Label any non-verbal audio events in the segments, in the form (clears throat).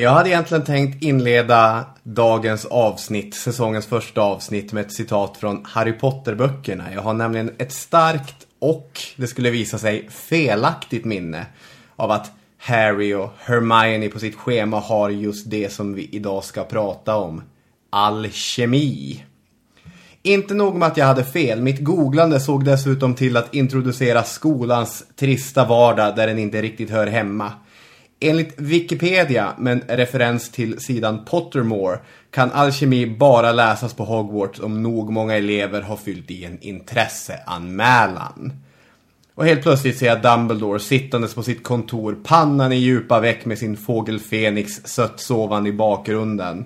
Jag hade egentligen tänkt inleda dagens avsnitt, säsongens första avsnitt med ett citat från Harry Potter-böckerna. Jag har nämligen ett starkt och, det skulle visa sig, felaktigt minne av att Harry och Hermione på sitt schema har just det som vi idag ska prata om. Alkemi. Inte nog med att jag hade fel, mitt googlande såg dessutom till att introducera skolans trista vardag där den inte riktigt hör hemma. Enligt Wikipedia, med en referens till sidan Pottermore, kan alkemi bara läsas på Hogwarts om nog många elever har fyllt i en intresseanmälan. Och helt plötsligt ser jag Dumbledore sittandes på sitt kontor, pannan i djupa veck med sin fågel Fenix sött sovande i bakgrunden.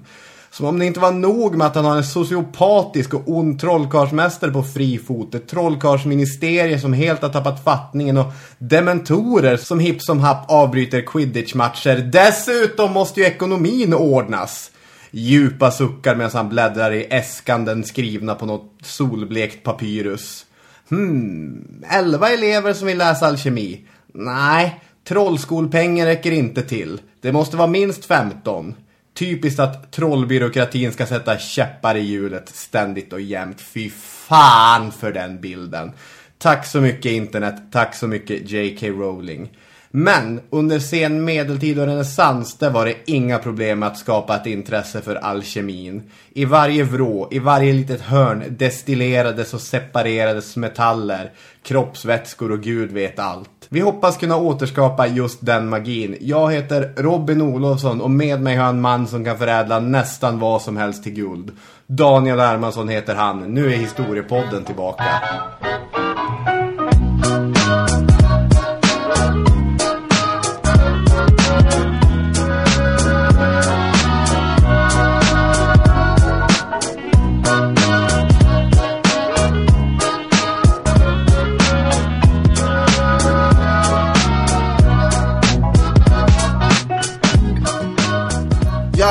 Som om det inte var nog med att han har en sociopatisk och ond trollkarlsmästare på fri fot. Ett trollkarlsministerie som helt har tappat fattningen och dementorer som hipp som happ avbryter quidditchmatcher. Dessutom måste ju ekonomin ordnas. Djupa suckar medan han bläddrar i äskanden skrivna på något solblekt papyrus. Hmm, elva elever som vill läsa alkemi. Nej, trollskolpengen räcker inte till. Det måste vara minst 15. Typiskt att trollbyråkratin ska sätta käppar i hjulet ständigt och jämt. Fy fan för den bilden. Tack så mycket internet, tack så mycket J.K. Rowling. Men under sen medeltid och renässans där var det inga problem att skapa ett intresse för alkemin. I varje vrå, i varje litet hörn destillerades och separerades metaller, kroppsvätskor och gud vet allt. Vi hoppas kunna återskapa just den magin. Jag heter Robin Olofsson och med mig har en man som kan förädla nästan vad som helst till guld. Daniel Hermansson heter han. Nu är historiepodden tillbaka.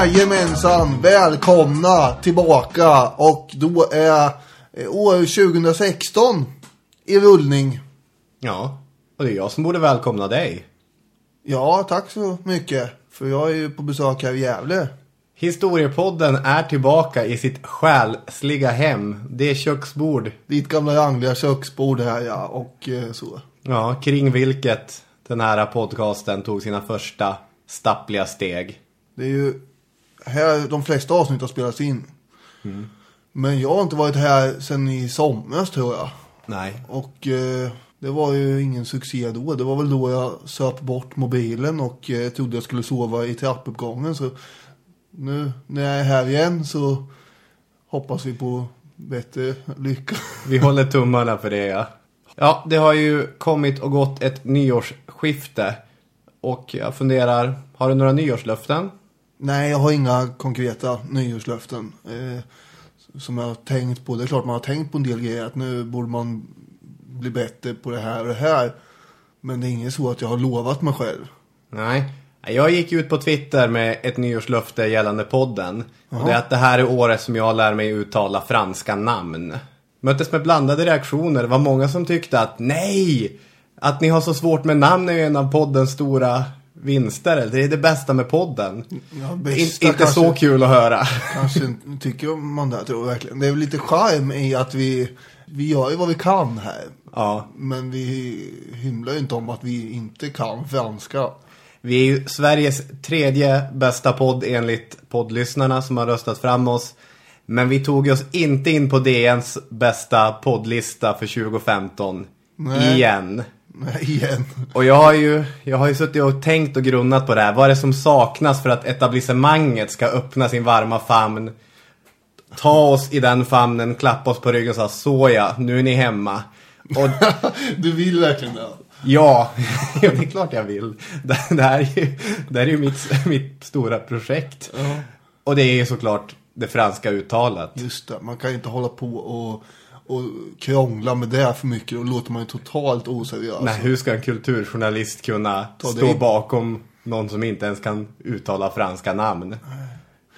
Jajamensan, välkomna tillbaka och då är eh, år 2016 i rullning. Ja, och det är jag som borde välkomna dig. Ja, tack så mycket. För jag är ju på besök här i Gävle. Historiepodden är tillbaka i sitt själsliga hem. Det är köksbord. Ditt gamla rangliga köksbord här, ja, och eh, så. Ja, kring vilket den här podcasten tog sina första stappliga steg. Det är ju här de flesta avsnitt har spelats in. Mm. Men jag har inte varit här sedan i somras tror jag. Nej. Och eh, det var ju ingen succé då. Det var väl då jag söp bort mobilen och eh, trodde jag skulle sova i trappuppgången. Så nu när jag är här igen så hoppas vi på bättre lycka. (laughs) Vi håller tummarna för det, ja. Ja, det har ju kommit och gått ett nyårsskifte. Och jag funderar, har du några nyårslöften? Nej, jag har inga konkreta nyårslöften. Eh, som jag har tänkt på. Det är klart man har tänkt på en del grejer. Att nu borde man bli bättre på det här och det här. Men det är inget så att jag har lovat mig själv. Nej. Jag gick ut på Twitter med ett nyårslöfte gällande podden. Och det är att det här är året som jag lär mig uttala franska namn. Möttes med blandade reaktioner. Det var många som tyckte att nej! Att ni har så svårt med namn är ju en av poddens stora vinster. Det är det bästa med podden. Ja, In, bästa inte kanske- så kul att höra. Kanske tycker man det, tror jag verkligen. Det är väl lite charm i att vi, vi gör ju vad vi kan här. Ja. Men vi hymlar ju inte om att vi inte kan franska. Vi är ju Sveriges tredje bästa podd enligt poddlyssnarna som har röstat fram oss. Men vi tog oss inte in på DNs bästa poddlista för 2015. Nej. Igen. Igen. Och jag har ju, jag har ju suttit och tänkt och grunnat på det här. Vad är det som saknas för att etablissemanget ska öppna sin varma famn? Ta oss i den famnen, klappa oss på ryggen och säga såja, nu är ni hemma. Och (laughs) Du vill verkligen det. (laughs) Ja, det är klart jag vill. Det, det här är ju, det här är ju mitt, mitt stora projekt. Och det är ju såklart det franska uttalet. Just det, man kan ju inte hålla på och, och krångla med det för mycket. Då låter man ju totalt oseriös. Nej, hur ska en kulturjournalist kunna Ta stå in. bakom någon som inte ens kan uttala franska namn?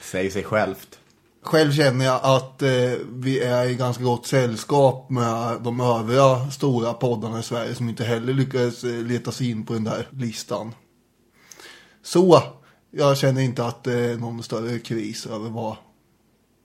Säger sig självt. Själv känner jag att eh, vi är i ganska gott sällskap med de övriga stora poddarna i Sverige som inte heller lyckades eh, leta sig in på den där listan. Så, jag känner inte att det är någon större kris över vad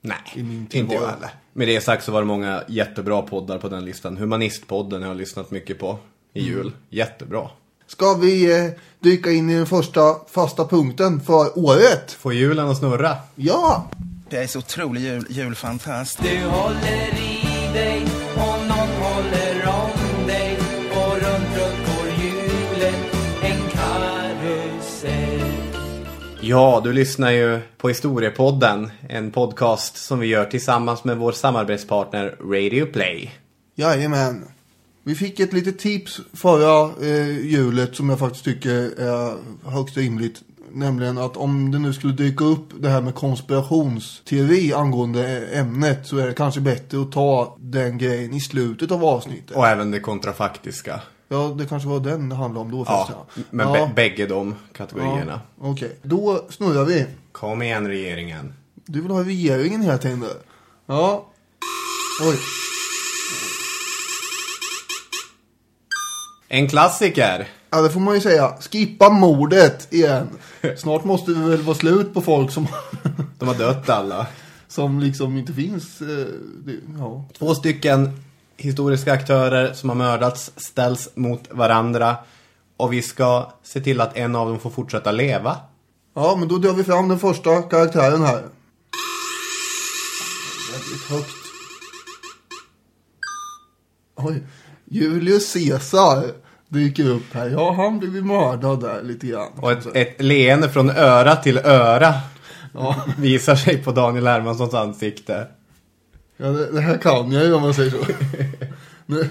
Nej, I min inte jag heller. Med det sagt så var det många jättebra poddar på den listan. Humanistpodden har jag lyssnat mycket på i Mm. jul. Jättebra. Ska vi eh, dyka in i den första fasta punkten för året? Får julen att snurra. Ja! Jag är så otrolig jul, julfantast. Du håller i dig och Ja, du lyssnar ju på Historiepodden, en podcast som vi gör tillsammans med vår samarbetspartner Radio Play. Jajamän. Vi fick ett litet tips förra eh, julet som jag faktiskt tycker är högst rimligt. Nämligen att om det nu skulle dyka upp det här med konspirationsteori angående ämnet så är det kanske bättre att ta den grejen i slutet av avsnittet. Och även det kontrafaktiska. Ja, det kanske var den det handlade om då Ja, förresten. men ja. bä- bägge de kategorierna. Ja, Okej, då snurrar vi. Kom igen regeringen. Du vill ha regeringen tiden där. Ja. Oj. En klassiker. Ja, det får man ju säga. Skippa mordet igen. Snart måste det väl vara slut på folk som, De har dött alla. som liksom inte finns. Eh, ja. Två stycken historiska aktörer som har mördats ställs mot varandra. Och vi ska se till att en av dem får fortsätta leva. ja, men då drar vi fram den första karaktären här. Väldigt högt. Oj. Julius Caesar dyker upp här. Ja, han blev mördad där lite grann. Och ett, ett leende från öra till öra visar sig på Daniel Hermanssons ansikte. Ja, det, det här kan jag ju om man säger så. nu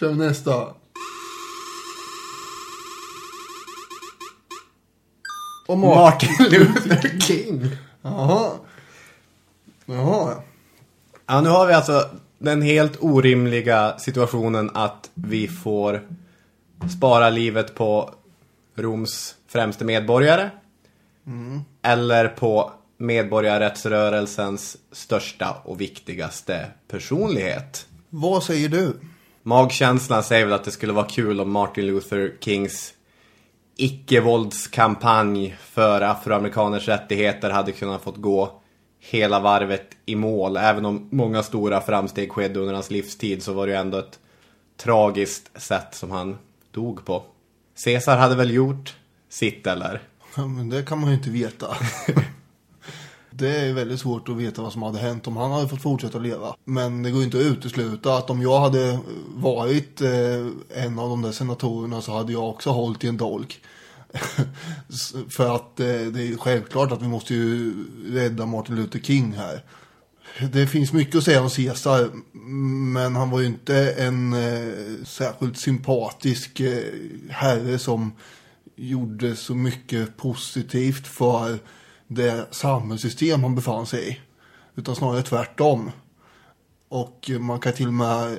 kör vi nästa. Och Martin. Luther King. Jaha. Jaha. Ja, nu har vi alltså den helt orimliga situationen att vi får spara livet på Roms främste medborgare. Eller på medborgarrättsrörelsens största och viktigaste personlighet. Vad säger du? Magkänslan säger väl att det skulle vara kul om Martin Luther Kings icke-våldskampanj för afroamerikaners rättigheter hade kunnat fått gå hela varvet i mål. Även om många stora framsteg skedde under hans livstid så var det ju ändå ett tragiskt sätt som han dog på. Caesar hade väl gjort sitt eller? Ja, men det kan man ju inte veta. (laughs) det är väldigt svårt att veta vad som hade hänt om han hade fått fortsätta leva. Men det går ju inte att utesluta att om jag hade varit eh, en av de där senatorerna så hade jag också hållit i en dolk. (laughs) För att eh, det är ju självklart att vi måste ju rädda Martin Luther King här. Det finns mycket att säga om Caesar. Men han var ju inte en eh, särskilt sympatisk eh, herre som gjorde så mycket positivt för det samhällssystem han befann sig i. Utan snarare tvärtom. Och man kan till och med,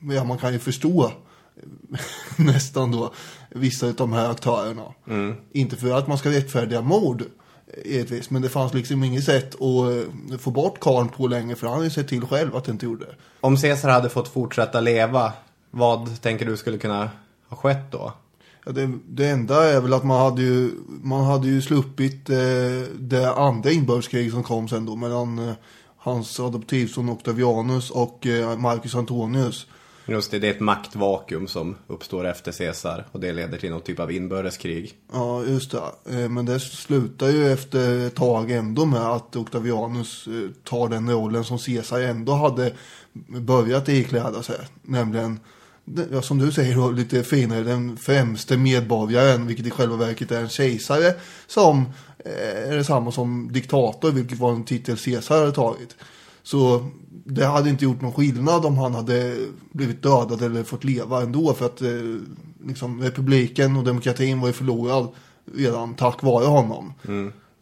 ja man kan ju förstå (laughs) nästan då vissa av de här aktörerna. Inte för att man ska rättfärdiga mord givetvis, men det fanns liksom inget sätt att eh, få bort karln på längre för han hade sett till själv att det inte gjorde. Om Caesar hade fått fortsätta leva, vad tänker du skulle kunna ha skett då? Ja, det, det enda är väl att man hade ju, man hade ju sluppit eh, det andra inbördeskrig som kom sen då mellan eh, hans adoptivson Octavianus och eh, Marcus Antonius. Just det, det är ett maktvakuum som uppstår efter Caesar och det leder till någon typ av inbördeskrig. Ja, just det. Eh, Men det slutar ju efter ett tag ändå med att Octavianus eh, tar den rollen som Caesar ändå hade börjat ikläda sig. Nämligen, ja, som du säger då, lite finare, den främste medborgaren, vilket i själva verket är en kejsare, som eh, är detsamma som diktator, vilket var en titel Caesar hade tagit. Så det hade inte gjort någon skillnad om han hade blivit dödad eller fått leva ändå för att eh, liksom, republiken och demokratin var ju förlorad redan tack vare honom.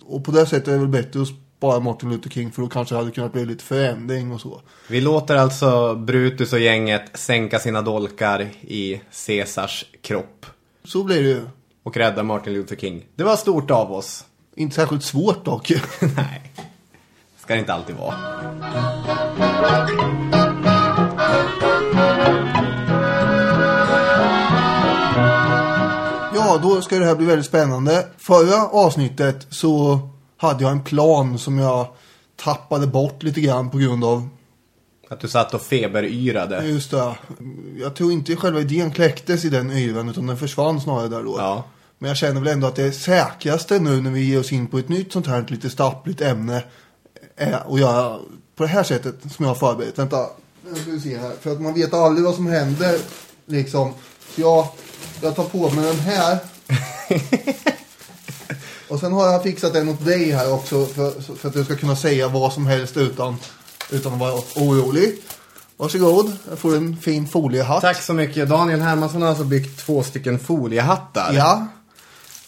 Och på det sättet är det väl bättre att spara Martin Luther King för då kanske det hade kunnat bli lite förändring och så. Vi låter alltså Brutus och gänget sänka sina dolkar i Caesars kropp Så blir det ju. och rädda Martin Luther King. Det var stort av oss. Inte särskilt svårt dock. (laughs) Nej, ska det inte alltid vara. Ja, då ska det här bli väldigt spännande. Förra avsnittet så hade jag en plan som jag tappade bort lite grann på grund av Att du satt och feberyrade. Just det. Jag tror inte själva idén kläcktes i den yran utan den försvann snarare där då. Ja. Men jag känner väl ändå att det säkraste nu när vi ger oss in på ett nytt sånt här lite stappligt ämne är att göra på det här sättet som jag har förberett. Vänta, nu ska vi se här. För att man vet aldrig vad som händer liksom. Så jag, jag tar på mig den här. (laughs) Och sen har jag fixat en åt dig här också för, för att du ska kunna säga vad som helst utan, utan att vara orolig. Varsågod, jag får en fin foliehatt. Tack så mycket. Daniel Hermansson har alltså byggt två stycken foliehattar. Ja.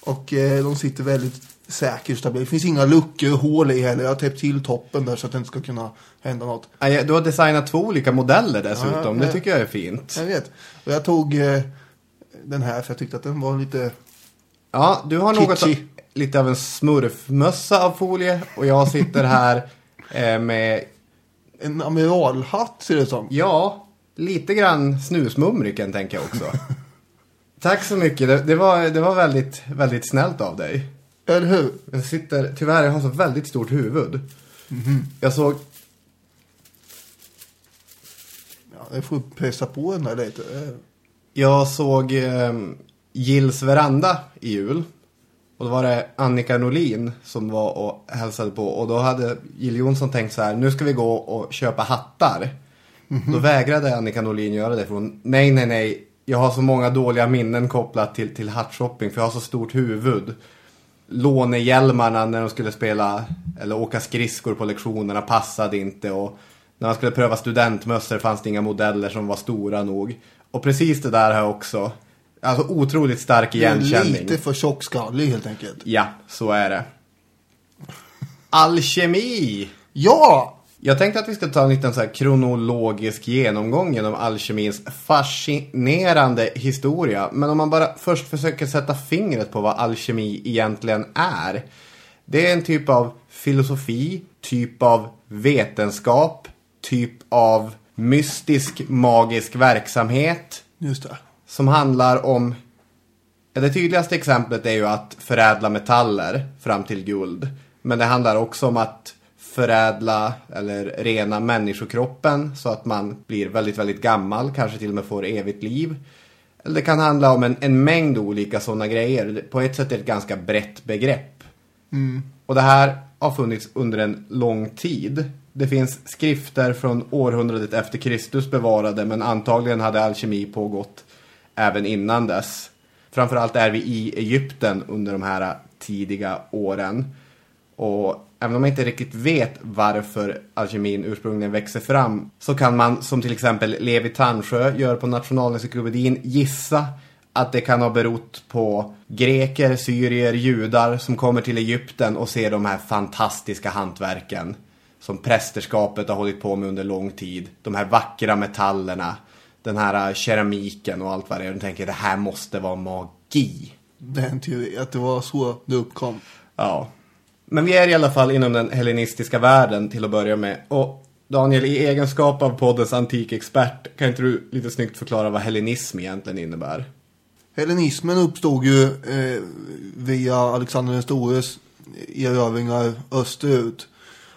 Och eh, de sitter väldigt säkert stabilt. Det finns inga luckor och hål i heller. Jag har täppt till toppen där så att det inte ska kunna hända något. Du har designat två olika modeller dessutom. Ja, det tycker jag är fint. Jag vet. Och jag tog eh, den här för jag tyckte att den var lite... Ja, du har något Kitschy. Lite av en smurfmössa av folie och jag sitter här (laughs) eh, med, En amiralhatt ser det som. ja, lite grann snusmumriken tänker jag också. Tack så mycket. Det, det, var, det var väldigt, väldigt snällt av dig. Eller hur? Jag sitter, tyvärr, jag har så väldigt stort huvud. Jag såg, Ja, jag får pressa på den där lite. Jag såg eh, Gills veranda i jul. Och då var det Annika Norlin som var och hälsade på. Och då hade Jill Johnson tänkt så här, nu ska vi gå och köpa hattar. Då vägrade Annika Norlin göra det. För hon, nej, nej, nej. Jag har så många dåliga minnen kopplat till, till hattshopping. För jag har så stort huvud. Lånehjälmarna när de skulle spela eller åka skridskor på lektionerna passade inte. Och när man skulle pröva studentmössor fanns det inga modeller som var stora nog. Och precis det där har jag också. Alltså otroligt stark det är igenkänning. lite för tjockskallig helt enkelt. Ja, så är det. Alkemi! Ja! Jag tänkte att vi ska ta en liten så här kronologisk genomgång genom alkemins fascinerande historia. Men om man bara först försöker sätta fingret på vad alkemi egentligen är. Det är en typ av filosofi, typ av vetenskap, typ av mystisk magisk verksamhet Just det. Som handlar om ja, Det tydligaste exemplet är ju att förädla metaller fram till guld. Men det handlar också om att förädla eller rena människokroppen så att man blir väldigt, väldigt gammal, kanske till och med får evigt liv. Eller det kan handla om en, en mängd olika sådana grejer. På ett sätt är det ett ganska brett begrepp. Och det här har funnits under en lång tid. Det finns skrifter från århundradet efter Kristus bevarade men antagligen hade alkemi pågått även innan dess. Framförallt är vi i Egypten under de här tidiga åren. Och även om man inte riktigt vet varför alkemin ursprungligen växer fram, så kan man, som till exempel Levi Tansjö gör på Nationalencyklopedin, gissa att det kan ha berott på greker, syrier, judar som kommer till Egypten och ser de här fantastiska hantverken som prästerskapet har hållit på med under lång tid. De här vackra metallerna, den här keramiken och allt vad det är. De tänker det här måste vara magi. Det är en teori, att det var så det uppkom. Ja. Men vi är i alla fall inom den hellenistiska världen till att börja med. Och Daniel, i egenskap av poddens antikexpert, kan inte du lite snyggt förklara vad hellenism egentligen innebär? Hellenismen uppstod ju eh, via Alexander den stores erövringar österut.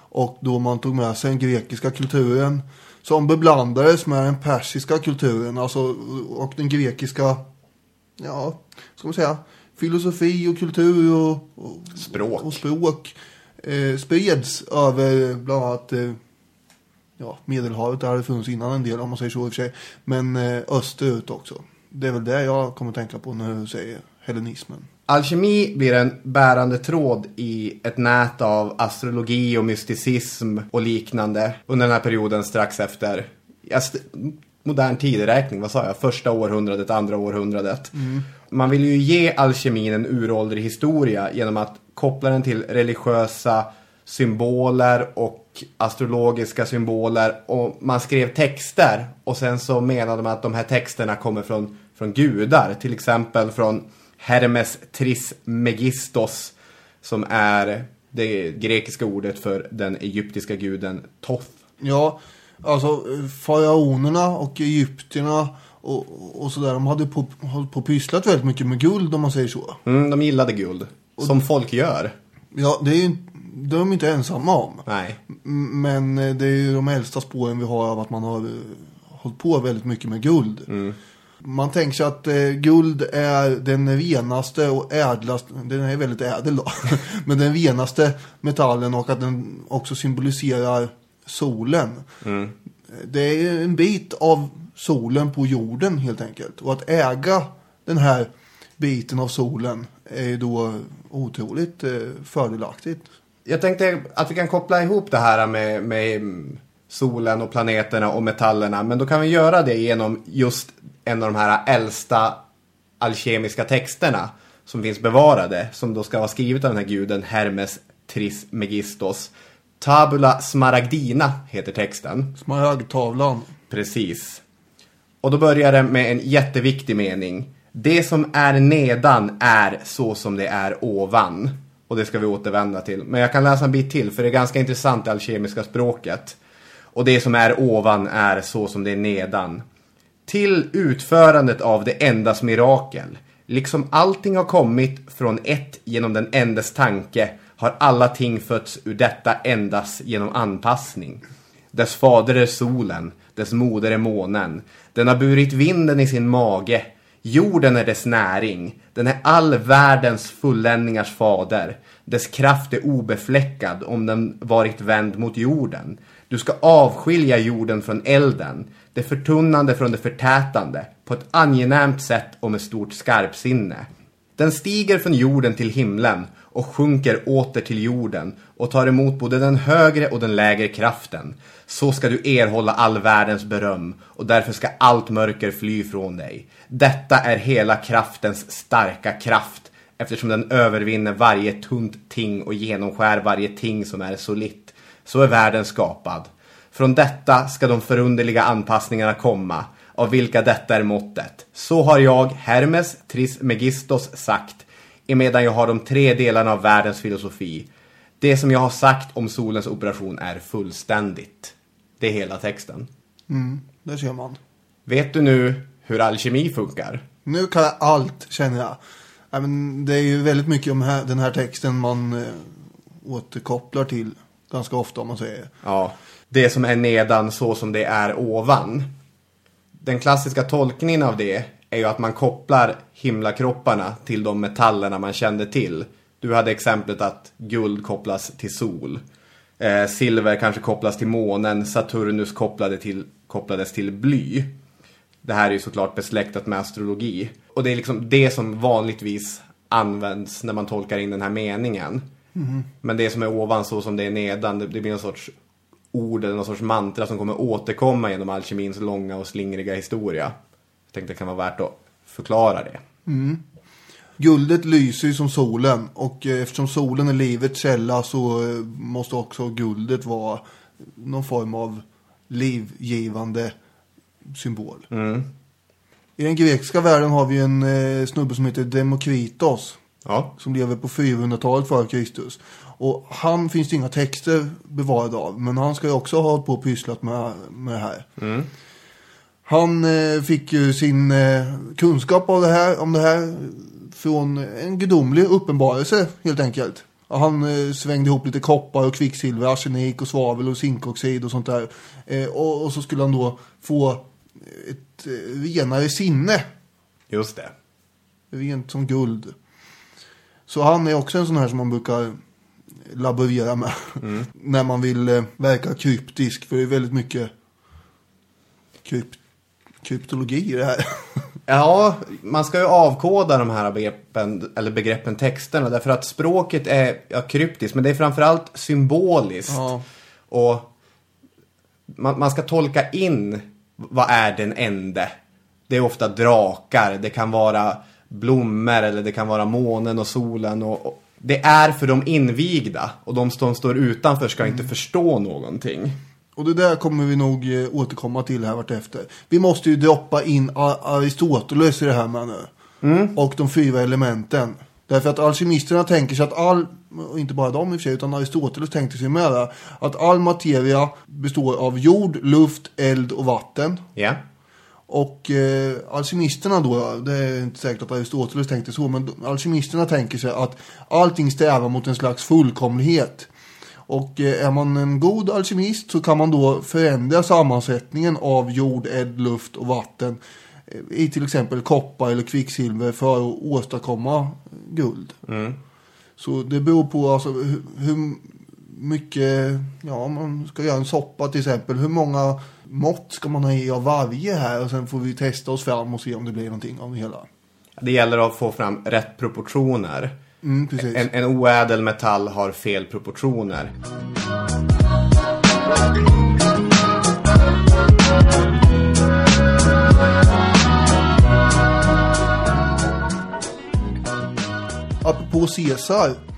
Och då man tog med sig den grekiska kulturen som beblandades med den persiska kulturen. Alltså, och den grekiska, ja, ska man säga, filosofi och kultur och, och Språk. och språk eh, spreds över bland annat eh, ja, Medelhavet. Där hade det funnits innan en del om man säger så i och för sig. Men eh, österut också. Det är väl det jag kommer att tänka på när du säger hellenismen. Alkemi blir en bärande tråd i ett nät av astrologi och mysticism och liknande under den här perioden strax efter modern tideräkning, vad sa jag? Första århundradet, andra århundradet. Man vill ju ge alkemin en uråldrig historia genom att koppla den till religiösa symboler och astrologiska symboler och man skrev texter och sen så menade man att de här texterna kommer från, från gudar, till exempel från Hermes Trismegistos som är det grekiska ordet för den egyptiska guden Thoth. Ja, alltså faraonerna och egyptierna och, och sådär. De hade på, hållit på och pysslat väldigt mycket med guld om man säger så. Mm, de gillade guld, som folk gör. Ja, det är ju det är de inte ensamma om. Nej. Men eh, det är ju de äldsta spåren vi har av att man har eh, hållit på väldigt mycket med guld. Man tänker sig att eh, guld är den renaste och ädlaste, den är väldigt ädel då, (laughs) men den renaste metallen och att den också symboliserar solen. Det är en bit av solen på jorden helt enkelt. Och att äga den här biten av solen är då otroligt eh, fördelaktigt. Jag tänkte att vi kan koppla ihop det här med, med mm, solen och planeterna och metallerna. Men då kan vi göra det genom just en av de här äldsta alkemiska texterna som finns bevarade. Som då ska vara skrivet av den här guden Hermes Trismegistos. Tabula Smaragdina heter texten. Smaragdtavlan. Precis. Och då börjar det med en jätteviktig mening. Det som är nedan är så som det är ovan. Och det ska vi återvända till. Men jag kan läsa en bit till för det är ganska intressant det alkemiska språket. Och det som är ovan är så som det är nedan. Till utförandet av det endas mirakel. Liksom allting har kommit från ett genom den endes tanke har alla ting fötts ur detta endas genom anpassning. Dess fader är solen, dess moder är månen. Den har burit vinden i sin mage. Jorden är dess näring. Den är all världens fulländningars fader. Dess kraft är obefläckad om den varit vänd mot jorden. Du ska avskilja jorden från elden, det förtunnande från det förtätande, på ett angenämt sätt och med stort skarpsinne. Den stiger från jorden till himlen och sjunker åter till jorden och tar emot både den högre och den lägre kraften. Så ska du erhålla all världens beröm och därför ska allt mörker fly från dig. Detta är hela kraftens starka kraft eftersom den övervinner varje tunt ting och genomskär varje ting som är solitt. Så är världen skapad. Från detta ska de förunderliga anpassningarna komma, av vilka detta är måttet. Så har jag, Hermes Trismegistos, sagt, emedan jag har de tre delarna av världens filosofi. Det som jag har sagt om solens operation är fullständigt. Det är hela texten. Där ser man. Vet du nu hur alkemi funkar? Nu kan jag allt känner jag. Ja, men det är ju väldigt mycket om den här texten man eh, återkopplar till ganska ofta om man säger. Ja, det som är nedan så som det är ovan. Den klassiska tolkningen av det är ju att man kopplar himlakropparna till de metallerna man kände till. Du hade exemplet att guld kopplas till sol. Eh, silver kanske kopplas till månen. Saturnus kopplade till, kopplades till bly. Det här är ju såklart besläktat med astrologi. Och det är liksom det som vanligtvis används när man tolkar in den här meningen. Men det som är ovan så som det är nedan, det, det blir någon sorts ord eller någon sorts mantra som kommer återkomma genom alkemins långa och slingriga historia. Jag tänkte det kan vara värt att förklara det. Guldet lyser ju som solen och eh, eftersom solen är livets källa så eh, måste också guldet vara någon form av livgivande symbol. I den grekiska världen har vi en eh, snubbe som heter Demokritos Ja, som lever på 400-talet före Kristus. Och han finns det inga texter bevarade av, men han ska ju också ha hållit på och pysslat med, med det här. Han eh, fick ju sin eh, kunskap av det här, om det här från en gudomlig uppenbarelse helt enkelt. Och Han eh, svängde ihop lite koppar och kvicksilver, arsenik och svavel och zinkoxid och sånt där. Eh, och, och så skulle han då få ett eh, renare sinne just det. rent som guld. Så han är också en sån här som man brukar laborera med. (laughs) När man vill eh, verka kryptisk. För det är väldigt mycket kryp kryptologi i det här. (laughs) Ja, man ska ju avkoda de här begreppen, eller begreppen texterna. Därför att språket är ja, kryptiskt, men det är framförallt symboliskt. Ja. Och man, man ska tolka in vad är den ende. Det är ofta drakar, det kan vara blommor eller det kan vara månen och solen. Och, och det är för de invigda och de som står utanför ska inte förstå någonting. Och det där kommer vi nog eh, återkomma till här vartefter. Vi måste ju droppa in Aristoteles i det här med nu. Och de fyra elementen. Därför att alkemisterna tänker sig att all, inte bara de i och för sig, utan Aristoteles tänkte sig med det, att all materia består av jord, luft, eld och vatten. Ja, Och eh, alkemisterna då, det är inte säkert att Aristoteles tänkte så, men alkemisterna tänker sig att allting strävar mot en slags fullkomlighet. Och eh, är man en god alkemist så kan man då förändra sammansättningen av jord, eld, luft och vatten eh, i till exempel koppar eller kvicksilver för att åstadkomma guld. Så det beror på alltså, hur, hur mycket, ja om man ska göra en soppa till exempel, hur många mått ska man ha i av varje här och sen får vi testa oss fram och se om det blir någonting av det hela. det gäller att få fram rätt proportioner. Mm. En, en oädel metall har fel proportioner. Apropå Caesar.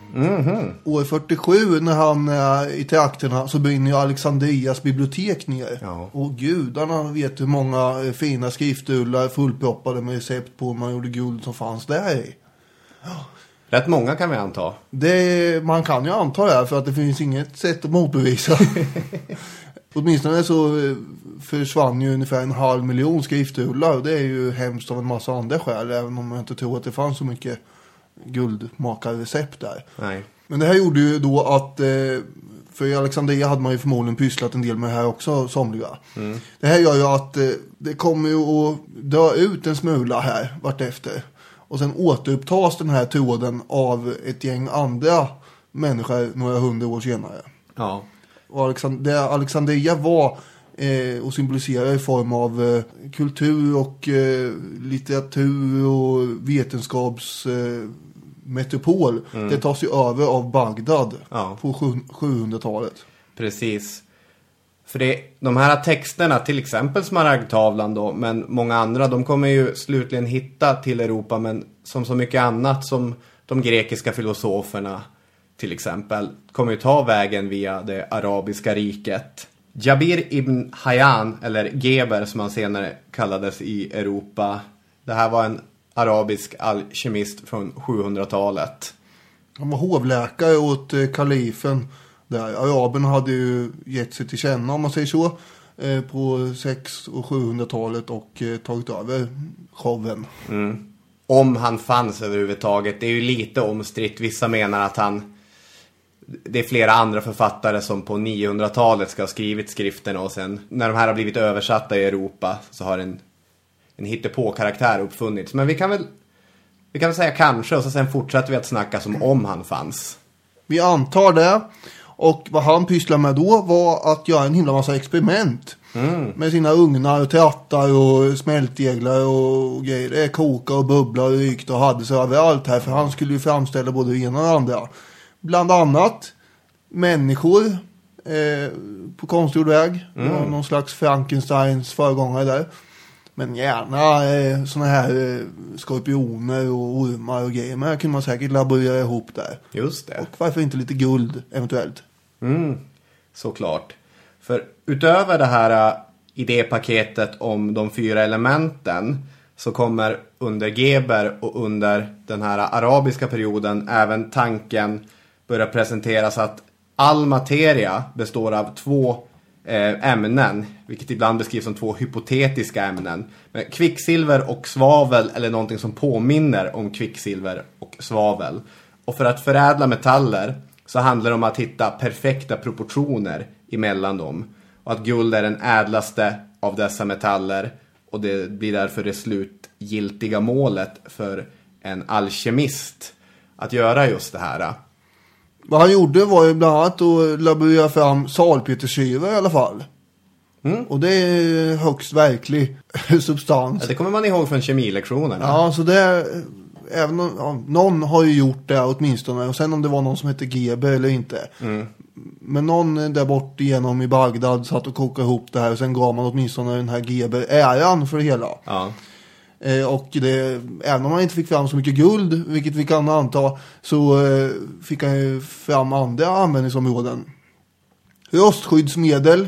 År 47 när han är i trakterna så brinner ju Alexandrias bibliotek ner. Ja. Och gudarna vet hur många eh, fina skriftrullar fullproppade med recept på hur man gjorde guld som fanns där i. Rätt många kan vi anta. Det, man kan ju anta det här för att det finns inget sätt att motbevisa. (laughs) Åtminstone så eh, försvann ju ungefär en halv miljon skriftrullar. Det är ju hemskt av en massa andra skäl. Även om jag inte tror att det fanns så mycket guldmakarrecept där. Nej. Men det här gjorde ju då att, eh, för i Alexandria hade man ju förmodligen pysslat en del med det här också, somliga. Det här gör ju att eh, det kommer ju att dö ut en smula här vartefter. Och sen återupptas den här tråden av ett gäng andra människor några hundra år senare. Ja. Och Alexand- det Alexandria var eh, och symboliserar i form av eh, kultur och eh, litteratur och vetenskaps eh, metropol. Det tas ju över av Bagdad Ja. på sju- 700-talet. Precis. För det, de här texterna, till exempel Smaragdtavlan då, men många andra, de kommer ju slutligen hitta till Europa, men som så mycket annat som de grekiska filosoferna till exempel, kommer ju ta vägen via det arabiska riket. Jabir ibn Hayyan, eller Geber som han senare kallades i Europa, det här var en arabisk alkemist från 700-talet. Han var hovläkare åt eh, kalifen. Där araberna hade ju gett sig till känna om man säger så. Eh, på 600 och 700-talet och eh, tagit över showen. Om han fanns överhuvudtaget. Det är ju lite omstritt. Vissa menar att han... Det är flera andra författare som på 900-talet ska ha skrivit skrifterna och sen när de här har blivit översatta i Europa så har en, en hittepå-karaktär uppfunnits. Men vi kan väl... Vi kan väl säga kanske och så sen fortsätter vi att snacka som om han fanns. Vi antar det. Och vad han pysslade med då var att göra en himla massa experiment. Med sina ugnar och trattar och smältdeglar och grejer. Det kokade och bubblade och rykte och hade sig överallt här. För han skulle ju framställa både det ena och det andra. Bland annat människor eh, på konstgjord väg. Det var Någon slags Frankensteins föregångare där. Men gärna eh, sådana här eh, skorpioner och ormar och grejer. Men här kunde man säkert laborera ihop där. Just det. Och varför inte lite guld eventuellt? Mm, såklart. För utöver det här äh, idépaketet om de fyra elementen så kommer under Geber och under den här arabiska perioden även tanken börjar presenteras att all materia består av två eh, ämnen, vilket ibland beskrivs som två hypotetiska ämnen. Men kvicksilver och svavel eller någonting som påminner om kvicksilver och svavel. Och för att förädla metaller så handlar det om att hitta perfekta proportioner emellan dem. Och att guld är den ädlaste av dessa metaller och det blir därför det slutgiltiga målet för en alkemist att göra just det här. Vad han gjorde var ju bland annat att laborera fram salpetersyra i alla fall. Och det är högst verklig (laughs) substans. Ja, det kommer man ihåg från kemilektionerna. Ja, så det även om, ja, någon har ju gjort det åtminstone. Och sen om det var någon som hette Geber eller inte. Men någon där bort igenom i Bagdad satt och kokade ihop det här. Och sen gav man åtminstone den här Geber äran för det hela. Ja. Eh, och det, även om man inte fick fram så mycket guld, vilket vi kan anta, så eh, fick han ju fram andra användningsområden. Rostskyddsmedel,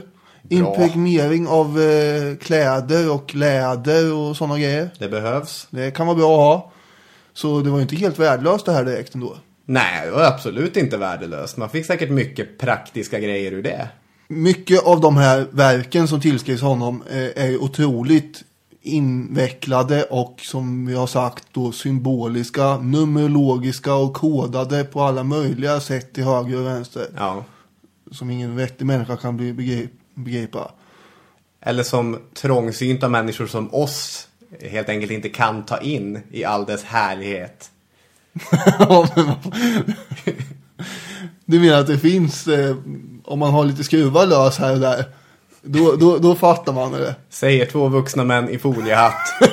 impregnering av eh, kläder och läder och sådana grejer. Det behövs. Det kan vara bra att ha. Så det var ju inte helt värdelöst det här direkt ändå. Nej, det var absolut inte värdelöst. Man fick säkert mycket praktiska grejer ur det. Mycket av de här verken som tillskrivs honom är otroligt invecklade och som vi har sagt då symboliska, numerologiska och kodade på alla möjliga sätt till höger och vänster. Ja. Som ingen vettig människa kan bli begrip, begripa. Eller som trångsynta människor som oss helt enkelt inte kan ta in i all dess härlighet. (laughs) Du menar att det finns, eh, om man har lite skruvar lös här och där, då, då, då fattar man det. Säger två vuxna män i foliehatt. (laughs)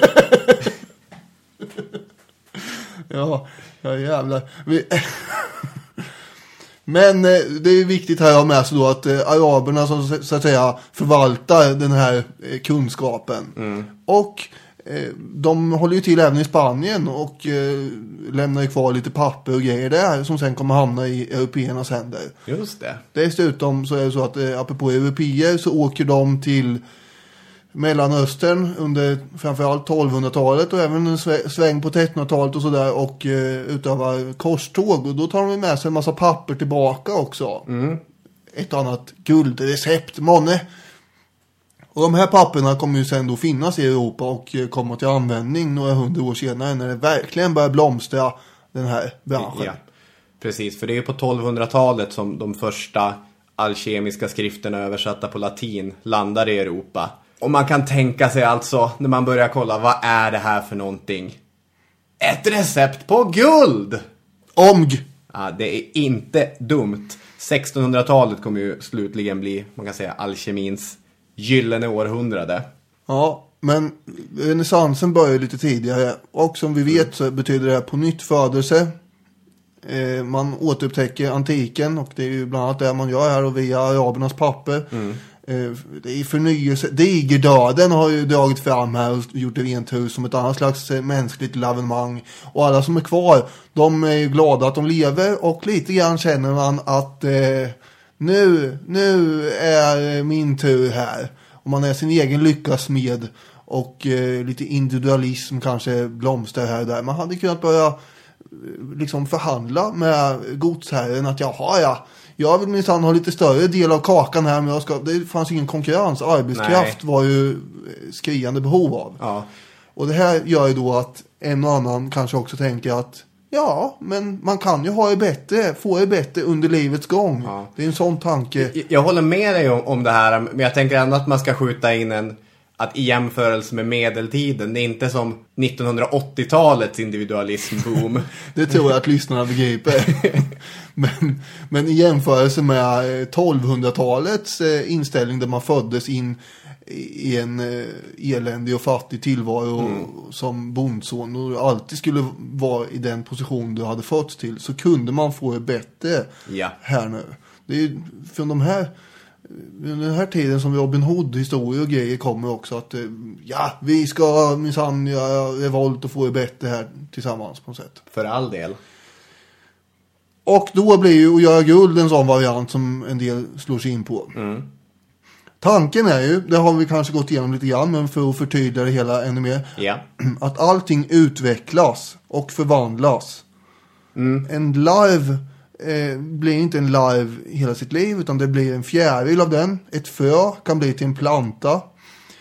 Ja, ja jävlar. Vi... (laughs) Men eh, det är viktigt här att ha med sig då att eh, araberna som så- att säga förvaltar den här eh, kunskapen. Och eh, de håller ju till även i Spanien och eh, lämnar ju kvar lite papper och grejer där som sen kommer hamna i européernas händer. Just det. Dessutom så är det så att eh, apropå europeer så åker de till Mellanöstern under framförallt 1200-talet och även en sväng på 1300-talet och sådär och eh, utövar korståg och då tar de med sig en massa papper tillbaka också. Ett annat guldrecept, månne. Och de här papperna kommer ju sen då finnas i Europa och eh, komma till användning några hundra år senare när det verkligen börjar blomstra den här branschen. Ja, precis. För det är ju på 1200-talet som de första alkemiska skrifterna översatta på latin landar i Europa. Och man kan tänka sig alltså, när man börjar kolla, vad är det här för någonting? Ett recept på guld! Omg! Ja, det är inte dumt. 1600-talet kommer ju slutligen bli, man kan säga, alkemins gyllene århundrade. Ja, men renässansen börjar lite tidigare och som vi vet så betyder det här på nytt födelse. Eh, man återupptäcker antiken och det är ju bland annat det man gör här och via arabernas papper. Eh, det är förnyelse. Digerdöden har ju dragit fram här och gjort det rent hus som ett annat slags eh, mänskligt lavemang. Och alla som är kvar, de är ju glada att de lever och lite grann känner man att eh, nu, nu är min tur här. Och man är sin egen lyckas med och eh, lite individualism kanske blomstrar här och där. Man hade kunnat börja eh, liksom förhandla med godsherren att jaha ja, jag vill minsann ha lite större del av kakan här men jag ska, det fanns ingen konkurrens. Arbetskraft Nej. var ju eh, skriande behov av. Ja, Och det här gör ju då att en och annan kanske också tänker att ja, men man kan ju ha det bättre, få det bättre under livets gång. Ja. Det är en sån tanke. Jag- Jag håller med dig om, om det här, men jag tänker ändå att man ska skjuta in en att i jämförelse med medeltiden, det är inte som 1980-talets individualism-boom. (laughs) Det tror jag att lyssnarna begriper. (laughs) men, men i jämförelse med eh, 1200-talets eh, inställning där man föddes in i en eh, eländig och fattig tillvaro som bondson och alltid skulle vara i den position du hade fötts till så kunde man få det bättre Ja. här nu. Det är ju från de här den här tiden som Robin Hood-historier och grejer kommer också att eh, ja, vi ska minsann göra revolt och få det bättre här tillsammans på något sätt. För all del. Och då blir ju att göra guld en sån variant som en del slår sig in på. Tanken är ju, det har vi kanske gått igenom lite grann, men för att förtydliga det hela ännu mer. Ja. (clears throat) Att allting utvecklas och förvandlas. En larv eh, blir inte en larv hela sitt liv, utan det blir en fjäril av den. Ett frö kan bli till en planta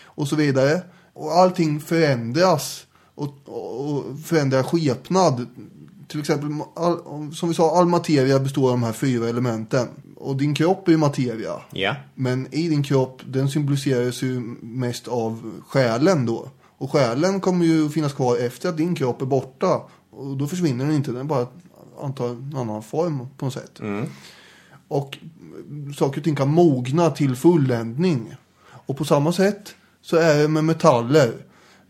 och så vidare. Och allting förändras och, och, och förändrar skepnad. Till exempel, all, som vi sa, all materia består av de här fyra elementen. Och din kropp är ju materia. Ja. Men i din kropp, den symboliseras ju mest av själen då. Och själen kommer ju finnas kvar efter att din kropp är borta. Och då försvinner den inte, den bara antar en annan form på något sätt. Och saker och ting kan mogna till fulländning. Och på samma sätt så är det med metaller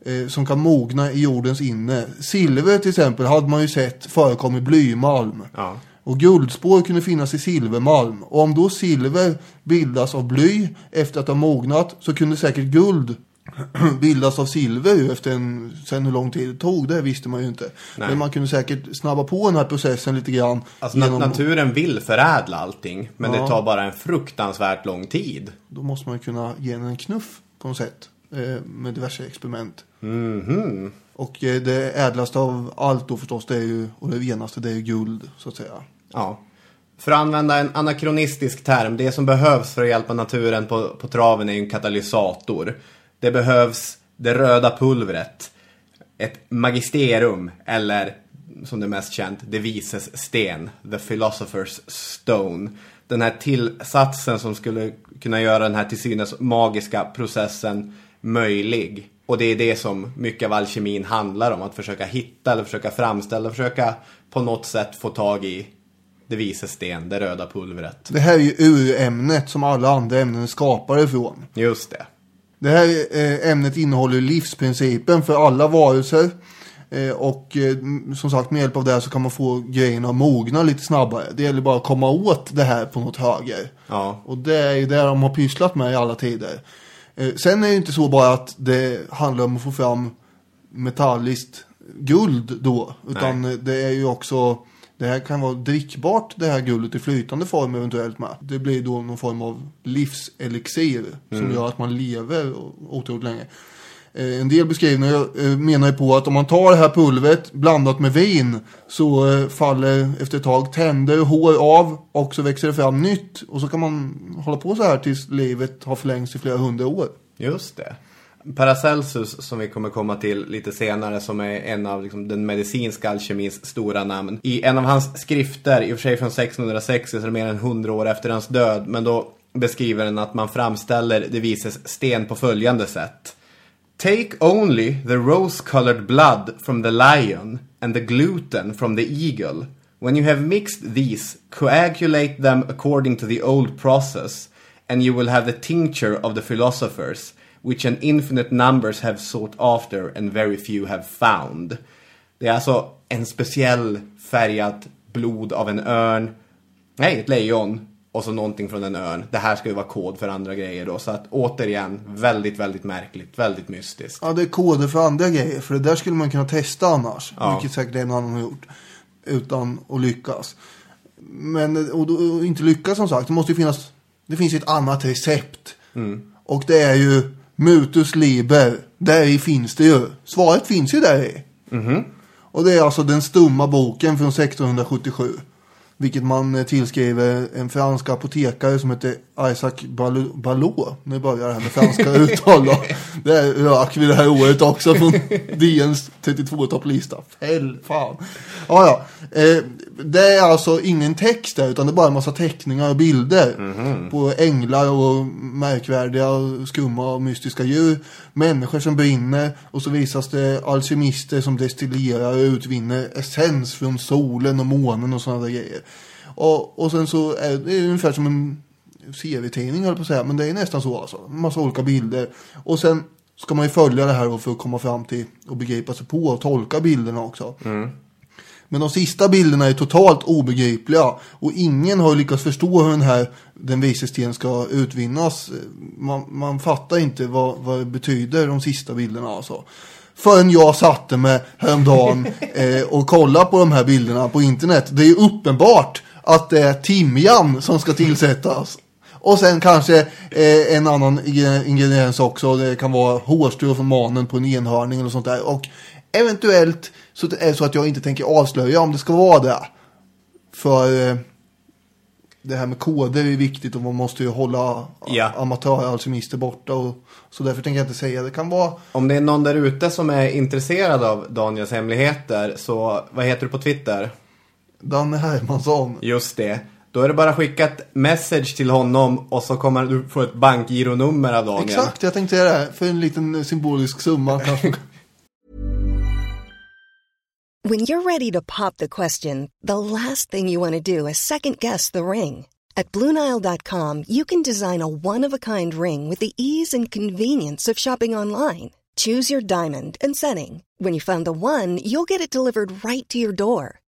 eh, som kan mogna i jordens inne. Silver till exempel hade man ju sett förekom i blymalm. Ja. Och guldspår kunde finnas i silvermalm. Och om då silver bildas av bly efter att ha mognat så kunde säkert guld (clears throat) bildas av silver efter en, sen hur lång tid det tog, det visste man ju inte. Nej. Men man kunde säkert snabba på den här processen lite grann. Alltså na- naturen vill förädla allting, men Ja. det tar bara en fruktansvärt lång tid. Då måste man ju kunna ge den en knuff på något sätt. Eh, med diverse experiment. Mhm. Och eh, det ädlaste av allt då förstås, det är ju, och det renaste, det är ju guld så att säga. Ja. För att använda en anakronistisk term, det som behövs för att hjälpa naturen på, på traven är ju en katalysator. Det behövs det röda pulvret, ett magisterum eller som det är mest känt, det vises sten, the philosopher's stone. Den här tillsatsen som skulle kunna göra den här till synes magiska processen möjlig. Och det är det som mycket av alkemin handlar om, att försöka hitta eller försöka framställa, försöka på något sätt få tag i det vises sten, det röda pulvret. Det här är ju urämnet som alla andra ämnen är skapade ifrån. Just det. Det här eh, ämnet innehåller livsprincipen för alla varelser. Eh, och eh, som sagt med hjälp av det här så kan man få grejerna att mogna lite snabbare. Det gäller bara att komma åt det här på något höger. Ja. Och det är ju det de har pysslat med i alla tider. Sen är det ju inte så bara att det handlar om att få fram metalliskt guld då. Utan Nej. det är ju också, det här kan vara drickbart det här guldet i flytande form eventuellt med. Det blir då någon form av livselixir som gör att man lever otroligt länge. Eh, En del beskrivningar eh, menar ju på att om man tar det här pulvret blandat med vin så eh, faller efter ett tag tänder och hår av och så växer det fram nytt. Och så kan man hålla på så här tills livet har förlängts i flera hundra år. Just det. Paracelsus, som vi kommer komma till lite senare, som är en av liksom, den medicinska alkemins stora namn. I en av hans skrifter, i och för sig från 1660, så är det mer än 100 år efter hans död, men då beskriver den att man framställer det vises sten på följande sätt. Take only the rose-colored blood from the lion and the gluten from the eagle. When you have mixed these, coagulate them according to the old process, and you will have the tincture of the philosophers, which an infinite numbers have sought after and very few have found. Det är alltså en speciell färgat blod av en örn, nej, ett lejon, och så någonting från en örn. Det här ska ju vara kod för andra grejer då, så att återigen, väldigt, väldigt märkligt, väldigt mystiskt. Ja, det är koder för andra grejer. För det där skulle man kunna testa annars. Ja. Vilket säkert en annan har gjort. Utan att lyckas. Men och, då- och inte lyckas som sagt. Det måste ju finnas. Det finns ju ett annat recept. Och det är ju mutus liber. Där finns det ju. Svaret finns ju där i. Och det är alltså den stumma boken från 1677. Vilket man eh, tillskriver en fransk apotekare som heter Isaac Ballot. Nu börjar det här med franska (laughs) uttal då. Det rök vi det här året också från DNs 32-topplista. Fäll fan. Ja, ja. Eh, det är alltså ingen text där utan det är bara en massa teckningar och bilder. På änglar och märkvärdiga, skumma och mystiska djur. Människor som brinner och så visas det alkemister som destillerar och utvinner essens från solen och månen och sådana där grejer. Och, och sen så är det ungefär som en CV-tidning höll på att säga, men det är nästan så alltså. En massa olika bilder. Och sen ska man ju följa det här för att komma fram till och begripa sig på och tolka bilderna också. Men de sista bilderna är totalt obegripliga och ingen har lyckats förstå hur den här den vise sten ska utvinnas. Man, man fattar inte vad, vad det betyder de sista bilderna alltså. Förrän jag satte mig häromdagen (laughs) eh, och kollade på de här bilderna på internet. Det är ju uppenbart att det är timjan som ska tillsättas. Och sen kanske eh, en annan ingre- ingrediens också. Det kan vara hårstrå från manen på en enhörning eller sånt där. Och eventuellt så det är så att jag inte tänker avslöja om det ska vara det. För eh, det här med koder är viktigt och man måste ju hålla Ja. amatöralkemister borta. Och, så därför tänker jag inte säga. Det kan vara Om det är någon där ute som är intresserad av Daniels hemligheter så vad heter du på Twitter? Danne Hermansson. Just det. Då är det bara att skicka ett message till honom och så kommer du få ett bankgironummer av Daniel. Exakt, jag tänkte säga det. För en liten symbolisk summa kanske. (laughs) When you're ready to pop the question, the last thing you want to do is second guess the ring. At Bluenile.com, you can design a one of a kind ring with the ease and convenience of shopping online. Choose your diamond and setting. When you find the one, you'll get it delivered right to your door.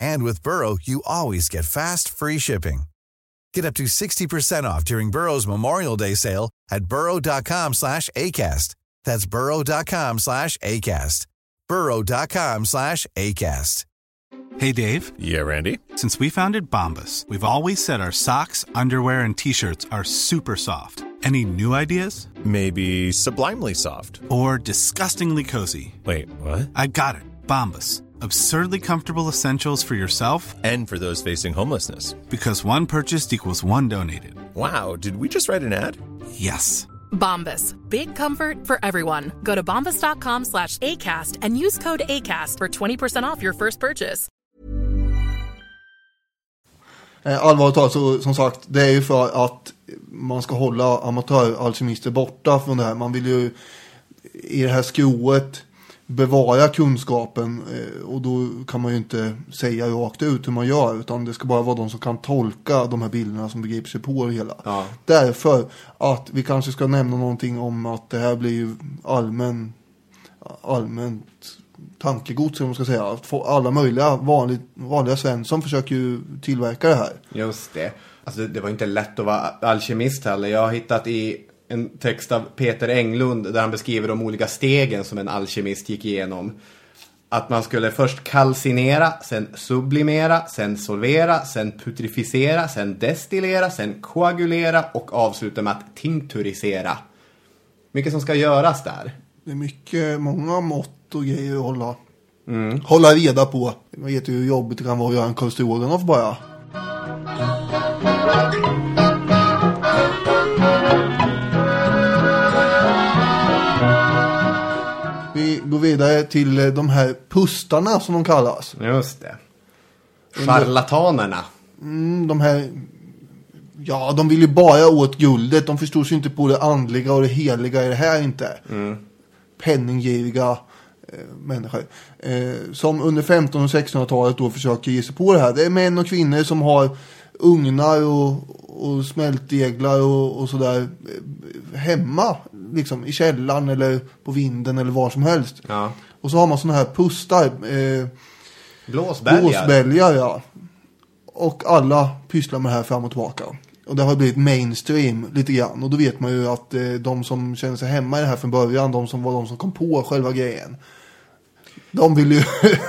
And with Burrow, you always get fast, free shipping. Get up to 60% off during Burrow's Memorial Day sale at burrow.com slash ACAST. That's burrow.com slash ACAST. burrow.com slash ACAST. Hey Dave, Yeah, Randy. since we founded Bombus, we've always said our socks, underwear, and t-shirts are super soft. Any new ideas? Maybe sublimely soft. Or disgustingly cozy? Wait, what? I got it. Bombus. Absurdly comfortable essentials for yourself And for those facing homelessness. because one purchased equals one donated. Wow, did we just write an ad? Yes. Bombas. Big comfort for everyone. Go to bombas.com slash ACAST and use code ACAST for 20% off your first purchase. Eh, allvarligt talat, så, som sagt, det är ju för att man ska hålla amatöralkemister borta från det här. Man vill ju i det här skrået bevara kunskapen eh, och då kan man ju inte säga rakt ut hur man gör utan det ska bara vara de som kan tolka de här bilderna som begriper sig på det hela. Ja. Därför att vi kanske ska nämna någonting om att det här blir ju allmän, allmänt tankegods, om man ska säga. Alla möjliga vanlig, vanliga Svensson försöker ju tillverka det här. Just det. Alltså det var inte lätt att vara alkemist heller. Jag har hittat i en text av Peter Englund där han beskriver de olika stegen som en alkemist gick igenom. Att man skulle först kalcinera, sen sublimera, sen solvera, sen putrificera, sen destillera, sen koagulera och avsluta med att tinkturisera. Mycket som ska göras där. Det är mycket, många mått och grejer att hålla, hålla reda på. Man vet ju hur jobbigt det kan vara att göra en Karl Stroganoff bara. Vi går vidare till eh, de här pustarna som de kallas. Just det. Charlatanerna. Mm, de här, ja de vill ju bara åt guldet. De förstår sig inte på det andliga och det heliga i det här inte. Penninggiriga eh, människor. Eh, som under 1500 och 1600-talet då försöker ge sig på det här. Det är män och kvinnor som har ugnar och, och smältdeglar och, och sådär eh, hemma. Liksom i källaren eller på vinden eller var som helst. Ja. Och så har man sådana här pustar. Eh, Blåsbälgar. Blåsbälgar, ja. Och alla pysslar med det här fram och tillbaka. Och det har blivit mainstream lite grann. Och då vet man ju att eh, de som känner sig hemma i det här från början, de som var de som kom på själva grejen. De vill ju...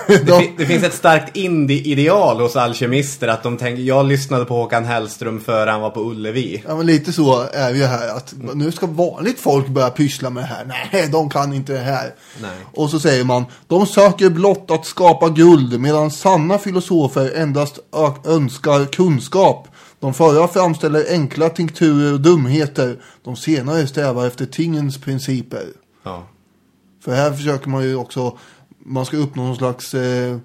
Det, de, fi- det finns ett starkt indie-ideal hos alkemister att de tänker, jag lyssnade på Håkan Hellström före han var på Ullevi. Ja men lite så är ju här att nu ska vanligt folk börja pyssla med det här. Nej, de kan inte det här. Nej. Och så säger man, de söker blott att skapa guld medan sanna filosofer endast önskar kunskap. De förra framställer enkla tinkturer och dumheter. De senare strävar efter tingens principer. Ja. För här försöker man ju också, man ska uppnå någon slags eh,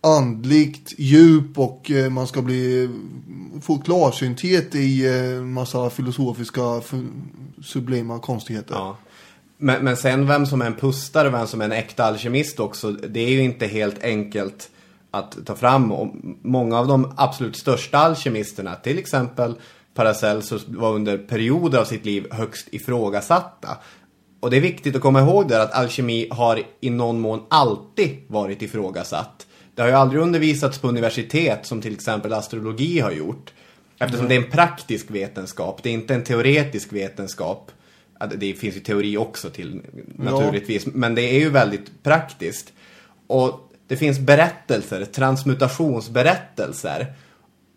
andligt djup och eh, man ska bli, få klarsynthet i eh, massa filosofiska sublima konstigheter. Ja. Men, men sen vem som är en pustare och vem som är en äkta alkemist också, det är ju inte helt enkelt att ta fram. Och många av de absolut största alkemisterna, till exempel Paracelsus, var under perioder av sitt liv högst ifrågasatta. Och det är viktigt att komma ihåg där att alkemi har i någon mån alltid varit ifrågasatt. Det har ju aldrig undervisats på universitet som till exempel astrologi har gjort. Eftersom det är en praktisk vetenskap, det är inte en teoretisk vetenskap. Ja, det- finns ju teori också till naturligtvis, men det är ju väldigt praktiskt. Och det finns berättelser, transmutationsberättelser.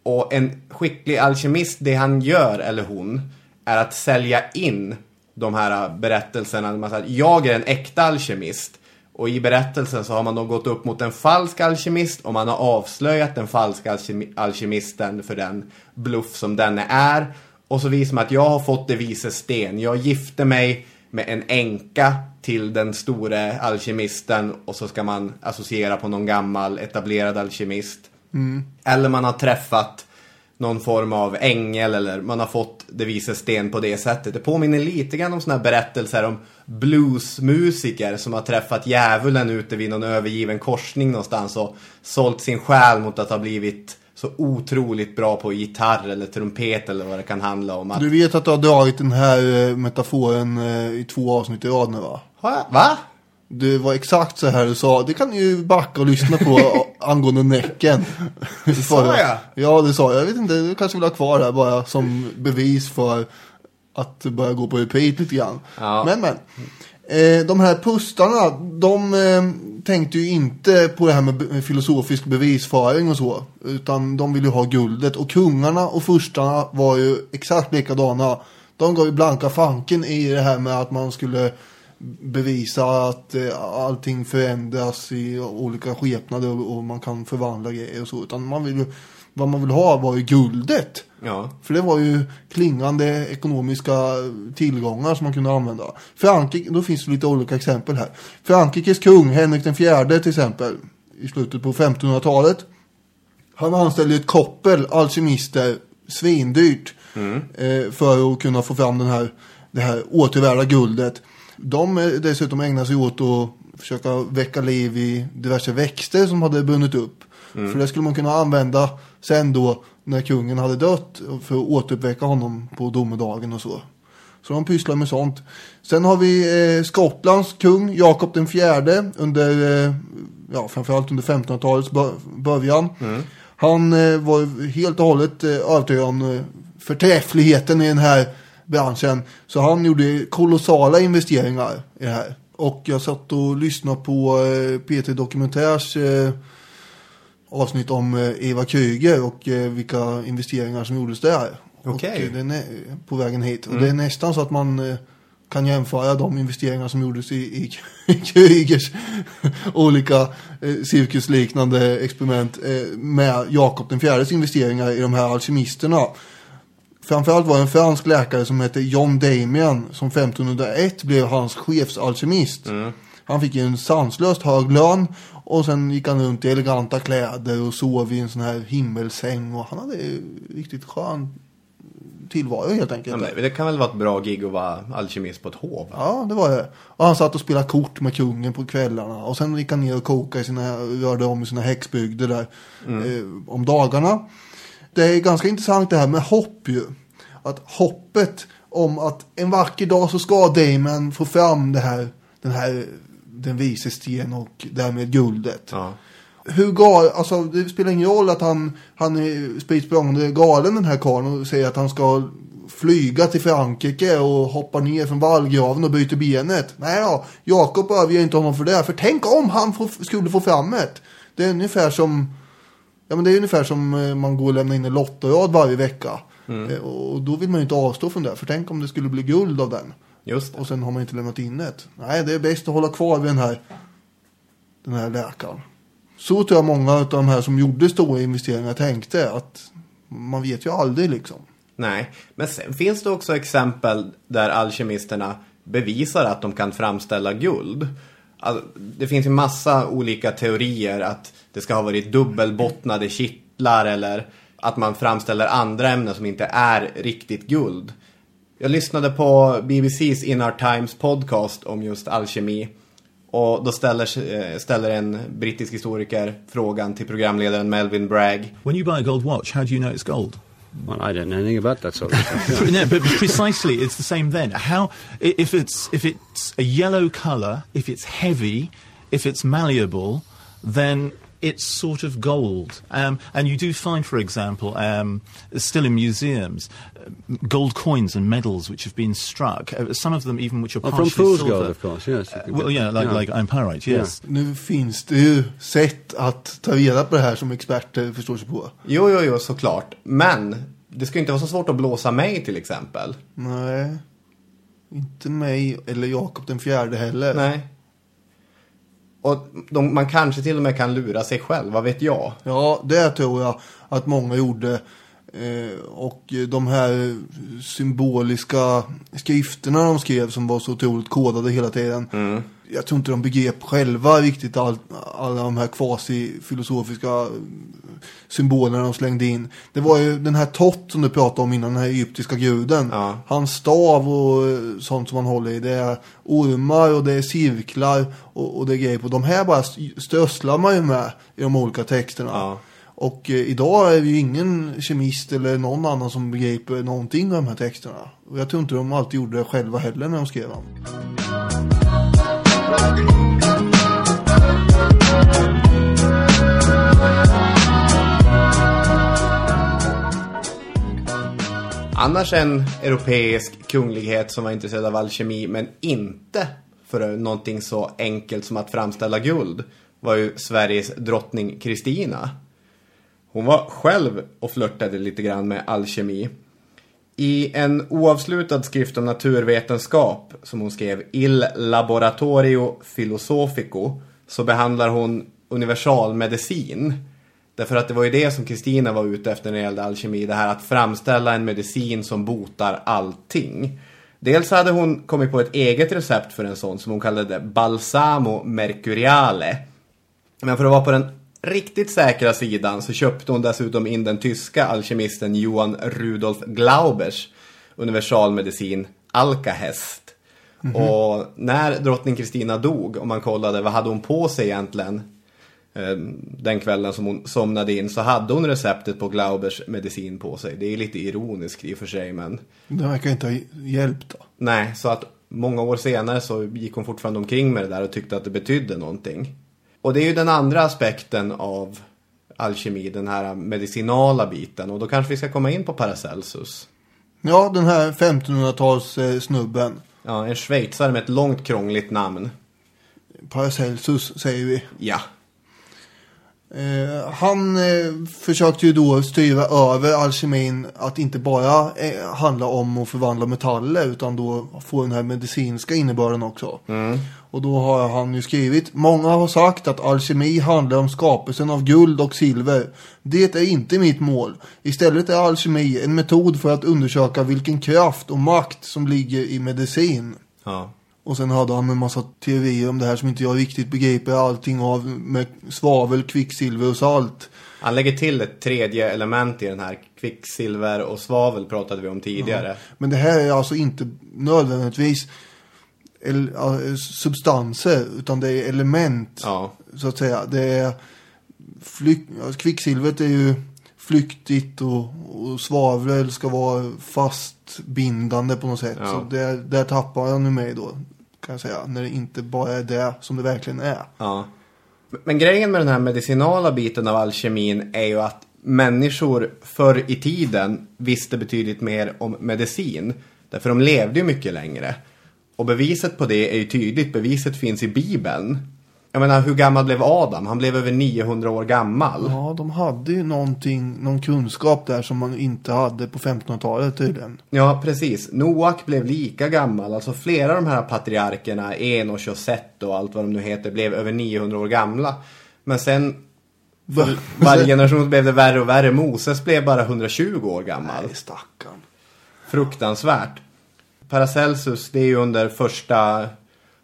Och en skicklig alkemist, det han gör, eller hon, är att sälja in de här berättelserna. Man säger, jag är en äkta alkemist. Och i berättelsen så har man då gått upp mot en falsk alkemist och man har avslöjat den falska alkemi- alkemisten för den bluff som denne är. Och så visar man att jag har fått det vises sten. Jag gifte mig med en änka till den store alkemisten och så ska man associera på någon gammal etablerad alkemist. Eller man har träffat någon form av ängel eller man har fått det vises sten på det sättet. Det påminner lite grann om såna här berättelser om bluesmusiker som har träffat djävulen ute vid någon övergiven korsning någonstans och sålt sin själ mot att ha blivit så otroligt bra på gitarr eller trumpet eller vad det kan handla om. Att, Du vet att du har dragit den här eh, metaforen eh, i två avsnitt i rad nu va? Va? Det var exakt så här du sa. Det kan ni ju backa och lyssna på (laughs) angående Näcken. Sa jag? Ja, det sa jag. Jag vet inte, du kanske vill ha kvar det här bara som bevis för att det börjar gå på repeat lite grann. Ja. Men, men. Eh, de här pustarna, de eh, tänkte ju inte på det här med filosofisk bevisföring och så. Utan de ville ju ha guldet. Och kungarna och furstarna var ju exakt likadana. De gav ju blanka fanken i det här med att man skulle bevisa att eh, allting förändras i olika skepnader och, man kan förvandla grejer och så. Utan man vill ju, vad man vill ha var ju guldet. Ja. För det var ju klingande ekonomiska tillgångar som man kunde använda. Frankrike, då finns det lite olika exempel här. Frankrikes kung, Henrik den fjärde till exempel, i slutet på 1500-talet. Han anställde ett koppel alkemister, svindyrt, eh, för att kunna få fram den här, det här återvärda guldet. De eh, dessutom ägnade sig åt att försöka väcka liv i diverse växter som hade brunnit upp. För det skulle man kunna använda sen då när kungen hade dött för att återuppväcka honom på domedagen och så. Så de pysslar med sånt. Sen har vi eh, Skottlands kung Jakob den fjärde under, eh, ja framförallt under 1500-talets bör- början. Han eh, var helt och hållet eh, övertygad om eh, förträffligheten i den här branschen. Så han gjorde kolossala investeringar i det här. Och jag satt och lyssnade på eh, P3 Dokumentärs eh, avsnitt om eh, Eva Kryger och eh, vilka investeringar som gjordes där. Okej. Och, den är på vägen hit. Och det är nästan så att man kan jämföra de investeringar som gjordes i, i, i (laughs) Krygers olika eh, cirkusliknande experiment eh, med Jakob den fjärdes investeringar i de här alkemisterna. Framförallt var det en fransk läkare som hette John Damian som 1501 blev hans chefsalkemist. Han fick ju en sanslöst hög lön och sen gick han runt i eleganta kläder och sov i en sån här himmelsäng och han hade riktigt skön tillvaro helt enkelt. Ja, men det kan väl vara ett bra gig att vara alkemist på ett hov? Ja, det var det. Och han satt och spelade kort med kungen på kvällarna. Och sen gick han ner och kokade i sina, rörde om i sina häxbygder där eh, om dagarna. Det är ganska intressant det här med hopp ju. Att hoppet om att en vacker dag så ska Damon få fram det här, den här, den vise sten och därmed guldet. Ja. hur gal, alltså det spelar ingen roll att han, han är spritt språngande galen den här karln och säger att han ska flyga till Frankrike och hoppa ner från vallgraven och byta benet. Nej då, Jakob överger inte honom för det. För tänk om han skulle få fram det. Det är ungefär som Ja men det är ungefär som eh, man går och lämnar in en lottorad varje vecka. Eh, Och då vill man ju inte avstå från det. För tänk om det skulle bli guld av den. Just det. Och sen har man inte lämnat in det. Nej, det är bäst att hålla kvar vid den här, den här läkaren. Så tror jag många av de här som gjorde stora investeringar tänkte. Att man vet ju aldrig liksom. Nej, men sen finns det också exempel där alkemisterna bevisar att de kan framställa guld. Alltså, det finns ju massa olika teorier att det ska ha varit dubbelbottnade kittlar eller att man framställer andra ämnen som inte är riktigt guld. Jag lyssnade på BBC's In Our Times podcast om just alkemi. Och då ställer, eh, ställer en brittisk historiker frågan till programledaren Melvin Bragg. When you buy a gold watch, how do you know it's gold? Well, I don't know anything about that sort of (laughs) stuff. no, but precisely, it's the same then. How if it's if it's a yellow color, if it's heavy, if it's malleable, then it's sort of gold. Um, and you do find, for example, um, still in museums, uh, gold coins and medals which have been struck. Uh, some of them even which are Oh, from partially fool's silver. gold, of course, yes. Uh, well, yeah, like yeah. like pyrite, Yeah. yes. Nu finns det ju sätt att ta reda på det här som experter förstår sig på. Jo, jo, jo, såklart. Men det ska inte vara så svårt att blåsa mig till exempel. Nej. Inte mig eller Jakob den fjärde heller. Nej. Och de, man kanske till och med kan lura sig själv, vad vet jag? Ja, det tror jag att många gjorde. Eh, och de här symboliska skrifterna de skrev som var så otroligt kodade hela tiden. Jag tror inte de begrep själva riktigt all, alla de här quasi-filosofiska symbolerna de slängde in. Det var ju den här Tott som du pratade om innan, den här egyptiska guden. Hans stav och eh, sånt som han håller i. Det är ormar och det är cirklar och, och det är grejer på. De här bara st- strösslar man ju med i de olika texterna. Och eh, idag är det ju ingen kemist eller någon annan som begriper någonting av de här texterna. Och jag tror inte de alltid gjorde det själva heller när de skrev dem. Annars en europeisk kunglighet som var intresserad av alkemi men inte för någonting så enkelt som att framställa guld var ju Sveriges drottning Kristina. Hon var själv och flörtade lite grann med alkemi. I en oavslutad skrift om naturvetenskap som hon skrev Il Laboratorio Filosofico så behandlar hon universalmedicin. Därför att det var ju det som Kristina var ute efter när det gällde alkemi. Det här att framställa en medicin som botar allting. Dels hade hon kommit på ett eget recept för en sån som hon kallade Balsamo Mercuriale. Men för att vara på den riktigt säkra sidan så köpte hon dessutom in den tyska alkemisten Johan Rudolf Glaubers universalmedicin Alkahest. Mhm. Och när drottning Kristina dog, om man kollade vad hade hon på sig egentligen eh, den kvällen som hon somnade in så hade hon receptet på Glaubers medicin på sig. Det är lite ironiskt i och för sig men Det verkar inte ha hjälpt då. Nej, så att många år senare så gick hon fortfarande omkring med det där och tyckte att det betydde någonting. Och det är ju den andra aspekten av alkemi, den här medicinala biten. Och då kanske vi ska komma in på Paracelsus. Ja, den här 1500-tals eh, snubben. Ja, en schweizare med ett långt krångligt namn. Paracelsus säger vi. Ja. Eh, han eh, försökte ju då styra över alkemin att inte bara eh, handla om att förvandla metaller utan då få den här medicinska innebörden också. Och då har han ju skrivit Många har sagt att alkemi handlar om skapelsen av guld och silver. Det är inte mitt mål. Istället är alkemi en metod för att undersöka vilken kraft och makt som ligger i medicin. Ja. Och sen hade han en massa teorier om det här som inte jag riktigt begriper allting av med svavel, kvicksilver och salt. Han lägger till ett tredje element i den här. Kvicksilver och svavel pratade vi om tidigare. Ja. Men det här är alltså inte nödvändigtvis substanser utan det är element så att säga. Det är flyk, ja, kvicksilvret är ju flyktigt och, och svavel ska vara fastbindande på något sätt. Ja. Så där, där tappar jag nu mig då kan jag säga. När det inte bara är det som det verkligen är. Ja. Men grejen med den här medicinala biten av alkemin är ju att människor förr i tiden visste betydligt mer om medicin. Därför de levde ju mycket längre. Och beviset på det är ju tydligt. Beviset finns i Bibeln. Jag menar, hur gammal blev Adam? Han blev över 900 år gammal. Ja, de hade ju någonting, någon kunskap där som man inte hade på 1500-talet tydligen. Ja, precis. Noak blev lika gammal. Alltså flera av de här patriarkerna, Enos och Set och allt vad de nu heter, blev över 900 år gamla. Men sen, för varje generation blev det värre och värre. Moses blev bara 120 år gammal. Nej, stackarn. Fruktansvärt. Paracelsus, det är ju under första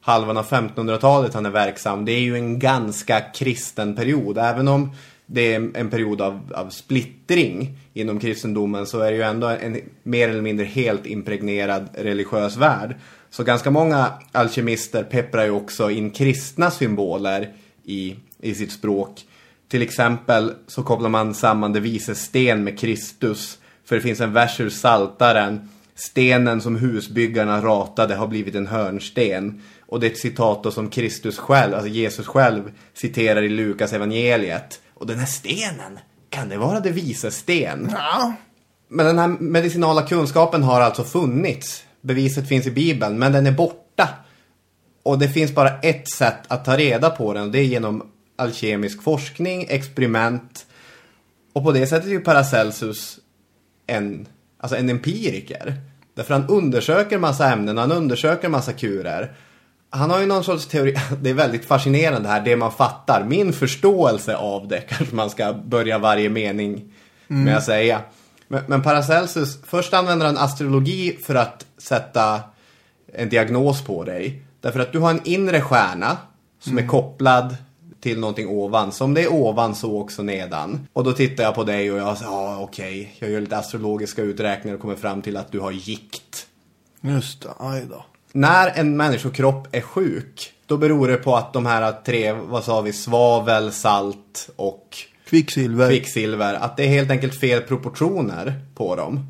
halvan av 1500-talet han är verksam. Det är ju en ganska kristen period. Även om det är en period av, av splittring inom kristendomen så är det ju ändå en mer eller mindre helt impregnerad religiös värld. Så ganska många alkemister pepprar ju också in kristna symboler i, i sitt språk. Till exempel så kopplar man samman det vises sten med Kristus. För det finns en vers ur Saltaren. Stenen som husbyggarna ratade har blivit en hörnsten. Och det är ett citat då som Kristus själv, alltså Jesus själv, citerar i Lukas evangeliet. Och den här stenen, kan det vara det vises sten? Ja. Men den här medicinala kunskapen har alltså funnits. Beviset finns i Bibeln, men den är borta. Och det finns bara ett sätt att ta reda på den och det är genom alkemisk forskning, experiment. Och på det sättet är ju Paracelsus en, alltså en empiriker. Därför han undersöker massa ämnen, han undersöker massa kurer. Han har ju någon sorts teori, (laughs) det är väldigt fascinerande här, det man fattar. Min förståelse av det (laughs) kanske man ska börja varje mening med Mm. att säga. Men, men Paracelsus, först använder han astrologi för att sätta en diagnos på dig. Därför att du har en inre stjärna som är kopplad till någonting ovan. Så om det är ovan så också nedan. Och då tittar jag på dig och jag säger, ja okej, jag gör lite astrologiska uträkningar och kommer fram till att du har gikt. Just det, aj då. När en människokropp är sjuk, då beror det på att de här tre, vad sa vi, svavel, salt och Kvicksilver. kvicksilver, att det är helt enkelt fel proportioner på dem.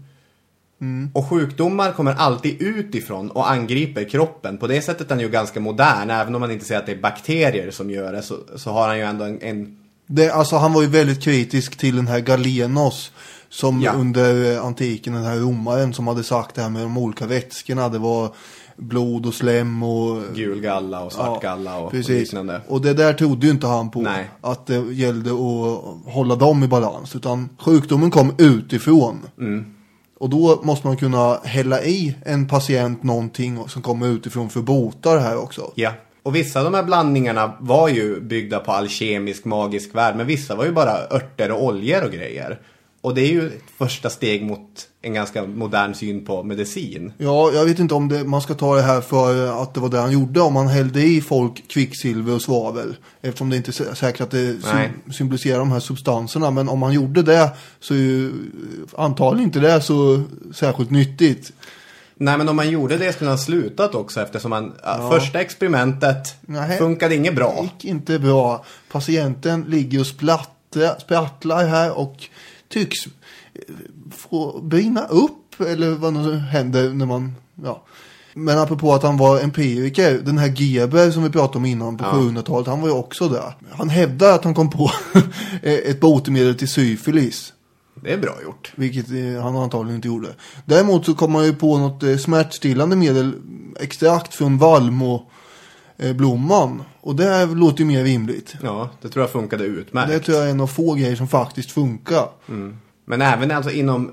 Mm. Och sjukdomar kommer alltid utifrån och angriper kroppen. På det sättet är han ju ganska modern. Även om man inte säger att det är bakterier som gör det så, så har han ju ändå en, en Det, alltså han var ju väldigt kritisk till den här Galenos. Som Ja. under eh, antiken, den här romaren som hade sagt det här med de olika vätskorna. Det var blod och slem och... gul galla och svart galla och, och Precis. liknande. Och det där trodde ju inte han på. Nej. Att det gällde att hålla dem i balans. Utan sjukdomen kom utifrån. Mm. Och då måste man kunna hälla i en patient någonting som kommer utifrån för att bota det här också. Ja. Och vissa av de här blandningarna var ju byggda på alkemisk magisk värld. Men vissa var ju bara örter och oljor och grejer. Och det är ju ett första steg mot en ganska modern syn på medicin. Ja, jag vet inte om det, man ska ta det här för att det var det han gjorde. Om han hällde i folk kvicksilver och svavel. Eftersom det inte är sä- säkert att det sym- symboliserar de här substanserna. Men om han gjorde det så är ju antagligen inte det så särskilt nyttigt. Nej men om man gjorde det skulle han ha slutat också eftersom han, Ja. första experimentet Nej. funkade inget bra. gick inte bra. Patienten ligger och splattrar, sprattlar här och tycks eh, få brinna upp. Eller vad nu händer när man, ja. Men apropå att han var empiriker, den här Geber som vi pratade om innan på Ja. 700-talet, han var ju också där. Han hävdar att han kom på (laughs) ett botemedel till syfilis. Det är bra gjort. Vilket eh, han antagligen inte gjorde. Däremot så kom han ju på något eh, smärtstillande medel, extrakt från valmo blomman. Och det låter ju mer rimligt. Ja, det tror jag funkade utmärkt. Det tror jag är en av få grejer som faktiskt funkar. Mm. Men även alltså inom,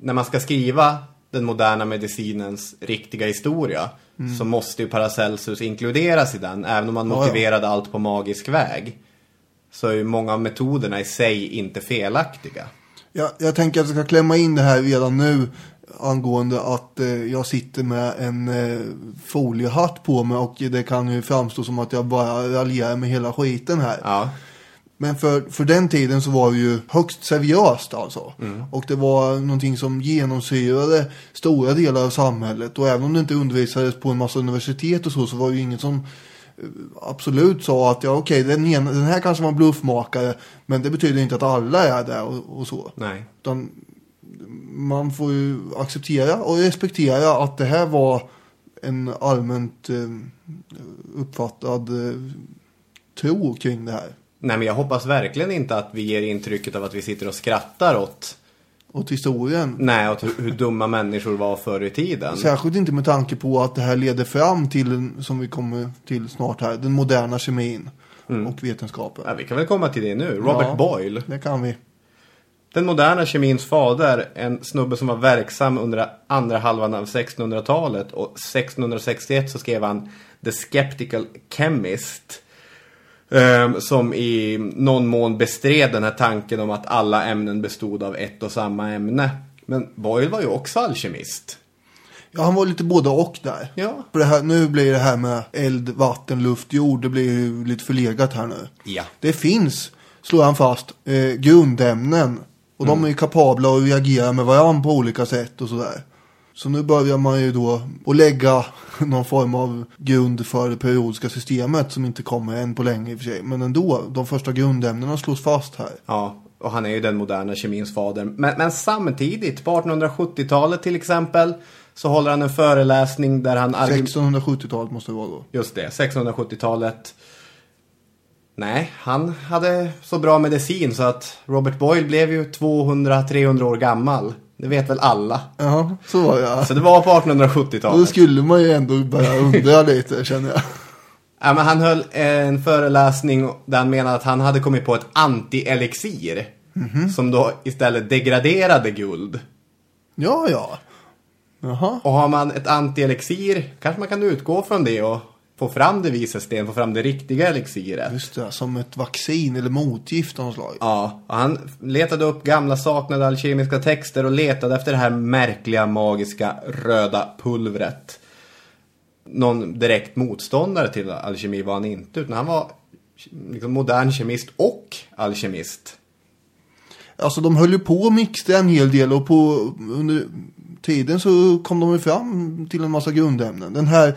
när man ska skriva den moderna medicinens riktiga historia Mm. så måste ju Paracelsus inkluderas i den. Även om man Ja, ja. motiverade allt på magisk väg. Så är ju många av metoderna i sig inte felaktiga. Jag, jag tänker att jag ska klämma in det här redan nu angående att eh, jag sitter med en eh, foliehatt på mig och det kan ju framstå som att jag bara raljerar med hela skiten här. Ja. Men för, för den tiden så var det ju högst seriöst alltså. Mm. Och det var någonting som genomsyrade stora delar av samhället. Och även om det inte undervisades på en massa universitet och så, så var det ju ingen som eh, absolut sa att ja okej, den, ena- den här kanske var en bluffmakare, men det betyder inte att alla är där och, och så. Nej. Utan man får ju acceptera och respektera att det här var en allmänt eh, uppfattad eh, tro kring det här. Nej men jag hoppas verkligen inte att vi ger intrycket av att vi sitter och skrattar åt Åt historien. Nej, åt hur, hur dumma människor var förr i tiden. Särskilt inte med tanke på att det här leder fram till, som vi kommer till snart här, den moderna kemin och vetenskapen. Ja, vi kan väl komma till det nu. Robert Ja, Boyle. Det kan vi. Den moderna kemins fader, en snubbe som var verksam under andra halvan av 1600-talet och 1661 så skrev han The Skeptical Chemist. ehm, som i någon mån bestred den här tanken om att alla ämnen bestod av ett och samma ämne. Men Boyle var ju också alkemist. Ja, han var lite både och där. Ja. För det här, nu blir det här med eld, vatten, luft, jord, det blir ju lite förlegat här nu. Ja. Det finns, slår han fast, eh, grundämnen. Och de är ju kapabla att reagera med varandra på olika sätt och sådär. Så nu börjar man ju då att lägga (laughs) någon form av grund för det periodiska systemet som inte kommer än på länge i och för sig. Men ändå, de första grundämnena slås fast här. Ja, och han är ju den moderna kemins fader. Men, men samtidigt, på 1870-talet till exempel, så håller han en föreläsning där han... argu- 1670-talet måste det vara då. Just det, 1670-talet. Nej, han hade så bra medicin så att Robert Boyle blev ju 200-300 år gammal. Det vet väl alla. Ja, så var det. Så det var på Då 1870-talet. skulle man ju ändå börja undra (laughs) lite, känner jag. Ja, men han höll en föreläsning där han menade att han hade kommit på ett anti-elixir. Mhm. Som då istället degraderade guld. Ja, ja. Jaha. Och har man ett anti-elixir kanske man kan utgå från det och få fram det visesten, få fram det riktiga elixiret. Just det, som ett vaccin eller motgift av något slag. Ja, och han letade upp gamla saknade alkemiska texter och letade efter det här märkliga magiska röda pulvret. Någon direkt motståndare till alkemi var han inte, utan han var liksom modern kemist och alkemist. Alltså de höll ju på och mixade en hel del och på under tiden så kom de fram till en massa grundämnen. Den här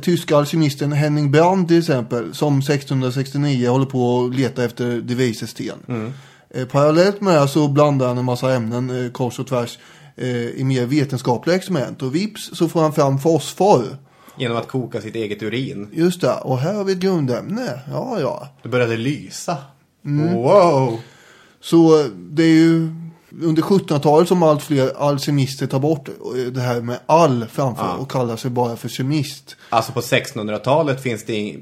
tyska alkemisten Henning Brand till exempel som 1669 håller på och letar efter devisesten. Eh, parallellt med det så blandar han en massa ämnen eh, kors och tvärs eh, i mer vetenskapliga experiment och vips så får han fram fosfor. Genom att koka sitt eget urin. Just det, och här har vi ett grundämne. Ja, ja. Det började lysa. Mm. Wow! Så det är ju under 1700-talet som allt fler alkemister tar bort det här med all framför Ja. och kallar sig bara för kemist. Alltså på 1600-talet finns det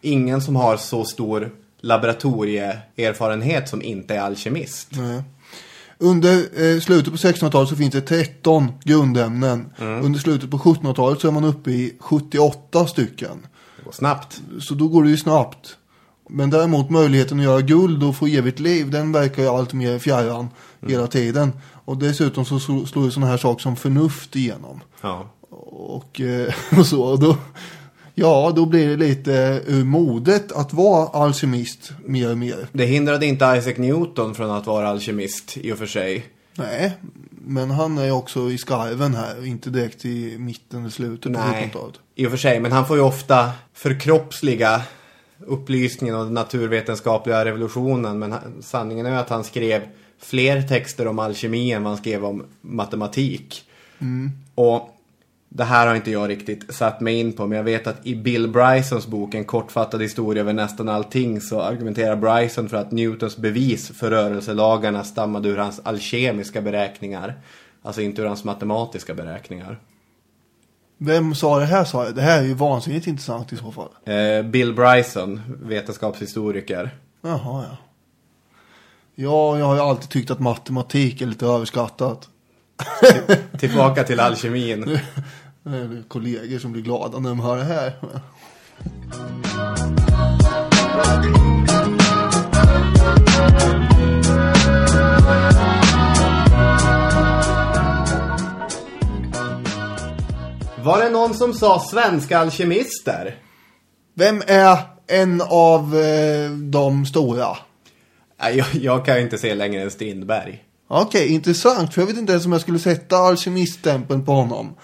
ingen som har så stor laboratorieerfarenhet som inte är alkemist. Nej. Under eh, slutet på 1600-talet så finns det 13 grundämnen. Mm. Under slutet på 1700-talet så är man uppe i 78 stycken. Det går snabbt. Så då går det ju snabbt. Men däremot möjligheten att göra guld och få evigt liv, den verkar ju allt mer fjärran Mm. hela tiden. Och dessutom så slår ju sådana här saker som förnuft igenom. Ja. Och, eh, (laughs) och så. Och då, ja, då blir det lite ur modet att vara alkemist mer och mer. Det hindrade inte Isaac Newton från att vara alkemist i och för sig. Nej, men han är ju också i skarven här inte direkt i mitten eller slutet Nej, 1700-talet. i och för sig. Men han får ju ofta förkroppsliga upplysningen och den naturvetenskapliga revolutionen. Men sanningen är att han skrev fler texter om alkemi än vad han skrev om matematik. Mm. Och det här har inte jag riktigt satt mig in på. Men jag vet att i Bill Brysons bok En kortfattad historia över nästan allting så argumenterar Bryson för att Newtons bevis för rörelselagarna stammade ur hans alkemiska beräkningar. Alltså inte ur hans matematiska beräkningar. Vem sa det här sa jag? Det här är ju vansinnigt intressant i så fall. Eh, Bill Bryson, vetenskapshistoriker. Jaha, ja. Ja, jag har ju alltid tyckt att matematik är lite överskattat. Tillbaka till alkemin. Det är kollegor som blir glada när de hör det här. Var det någon som sa svenska alkemister? Vem är en av eh, de stora? Nej, jag, jag kan inte se längre än Strindberg. Okej, intressant. För jag vet inte ens om jag skulle sätta alkemiststämpeln på honom.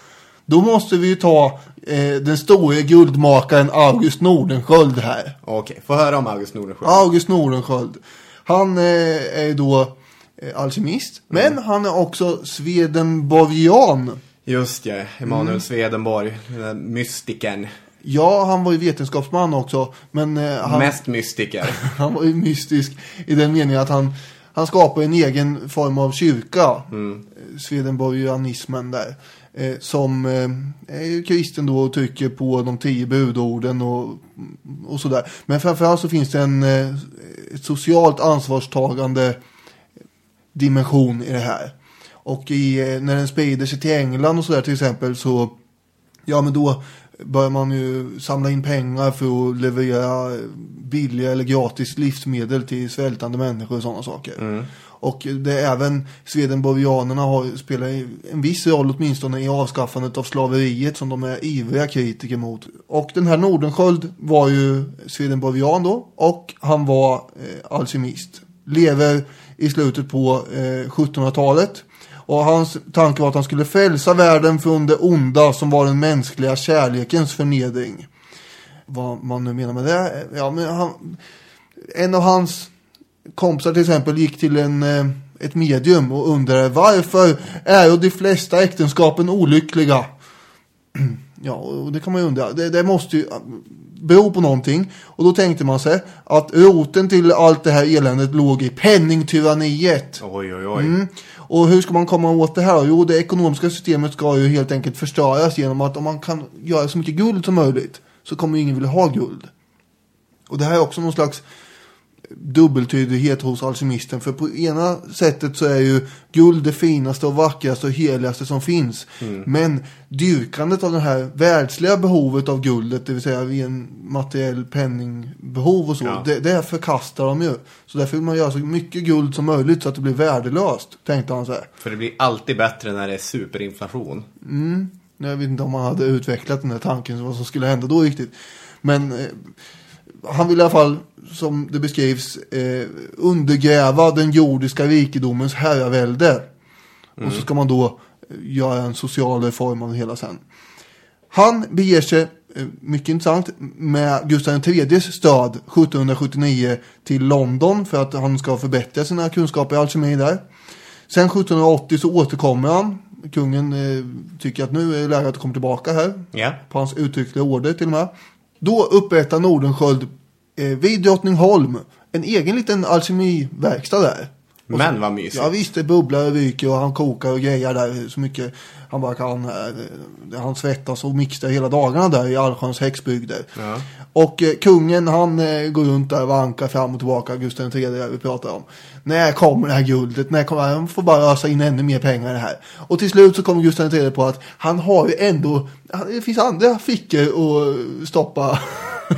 Då måste vi ju ta eh, den store guldmakaren August Nordenskjöld här. Okej, få höra om August Nordenskiöld. August Nordenskjöld. Han eh, är ju då eh, alkemist. Men han är också Swedenborgian. Just ja, Emanuel Mm. Swedenborg, mystikern. Ja, han var ju vetenskapsman också. Men eh, han, Mest mystiker. (laughs) han var ju mystisk i den meningen att han, han skapade en egen form av kyrka. Mm. Swedenborgianismen där. Eh, som eh, är ju kristen då och trycker på de tio budorden och, och sådär. Men framförallt så finns det en eh, socialt ansvarstagande dimension i det här. Och i, eh, när den sprider sig till England och sådär till exempel så ja men då börjar man ju samla in pengar för att leverera billiga eller gratis livsmedel till svältande människor och sådana saker. Och det är även Swedenborgianerna har spelar en viss roll åtminstone i avskaffandet av slaveriet som de är ivriga kritiker mot. Och den här Nordenskjöld var ju Swedenborgian då och han var eh, alkemist. Lever i slutet på eh, 1700-talet. Och hans tanke var att han skulle frälsa världen från det onda som var den mänskliga kärlekens förnedring. Vad man nu menar med det. Ja, men han, en av hans kompisar till exempel gick till en, eh, ett medium och undrade varför är de flesta äktenskapen olyckliga? (clears throat) Ja, och det kan man ju undra. Det, det måste ju bero på någonting. Och då tänkte man sig att roten till allt det här eländet låg i penningtyranniet. Oj, oj, oj. Mm. Och hur ska man komma åt det här? då? Jo, det ekonomiska systemet ska ju helt enkelt förstöras genom att om man kan göra så mycket guld som möjligt så kommer ju ingen vilja ha guld. Och det här är också någon slags dubbeltydighet hos alkemisten. För på ena sättet så är ju guld det finaste och vackraste och heligaste som finns. Mm. Men dyrkandet av det här världsliga behovet av guldet, det vill säga vid en materiell penningbehov och så, Ja. det, det förkastar de ju. Så därför vill man göra så mycket guld som möjligt så att det blir värdelöst, tänkte han så här. För det blir alltid bättre när det är superinflation. Mm. Jag vet inte om han hade utvecklat den här tanken, vad som skulle hända då riktigt. Men eh, han vill i alla fall, som det beskrivs, eh, undergräva den jordiska rikedomens herravälde. Och så ska man då eh, göra en social reform av det hela sen. Han beger sig, eh, mycket intressant, med Gustav IIIs stöd 1779 till London för att han ska förbättra sina kunskaper i alkemi där. Sen 1780 så återkommer han. Kungen eh, tycker att nu är det läge att komma tillbaka här. Ja. På hans uttryckliga order till och med. Då upprättar Nordenskjöld eh, vid Drottningholm en egen liten alkemiverkstad där. Och Men så- vad mysigt. Ja visst, det bubblar och ryker och han kokar och grejar där så mycket han bara kan. eh, Han svettas och mixar hela dagarna där i allsköns häxbygder. Ja. Och eh, kungen han eh, går runt där och vankar fram och tillbaka, Gustav III vi pratar om. När kommer det här guldet? När kommer han får bara ösa in ännu mer pengar i det här. Och till slut så kommer Gustav III på att han har ju ändå, det finns andra fickor att stoppa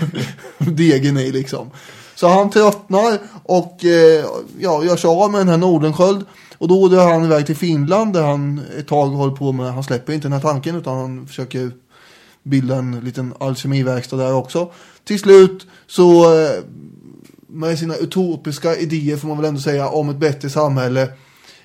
(laughs) degen i liksom. Så han tröttnar och eh, ja, gör sig av med den här Nordenskjöld. Och då drar han iväg till Finland där han ett tag håller på med, han släpper inte den här tanken utan han försöker bilda en liten alkemiverkstad där också. Till slut så eh, med sina utopiska idéer får man väl ändå säga om ett bättre samhälle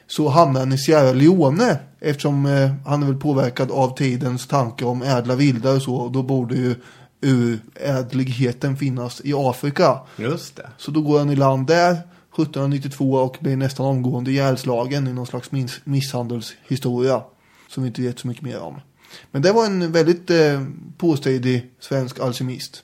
så hamnar han i Sierra Leone eftersom eh, han är väl påverkad av tidens tankar om ädla vildar och så och då borde ju urädligheten finnas i Afrika. Just det. Så då går han i land där 1792 och blir nästan omgående ihjälslagen i någon slags miss- misshandelshistoria som vi inte vet så mycket mer om. Men det var en väldigt eh, påstridig svensk alkemist.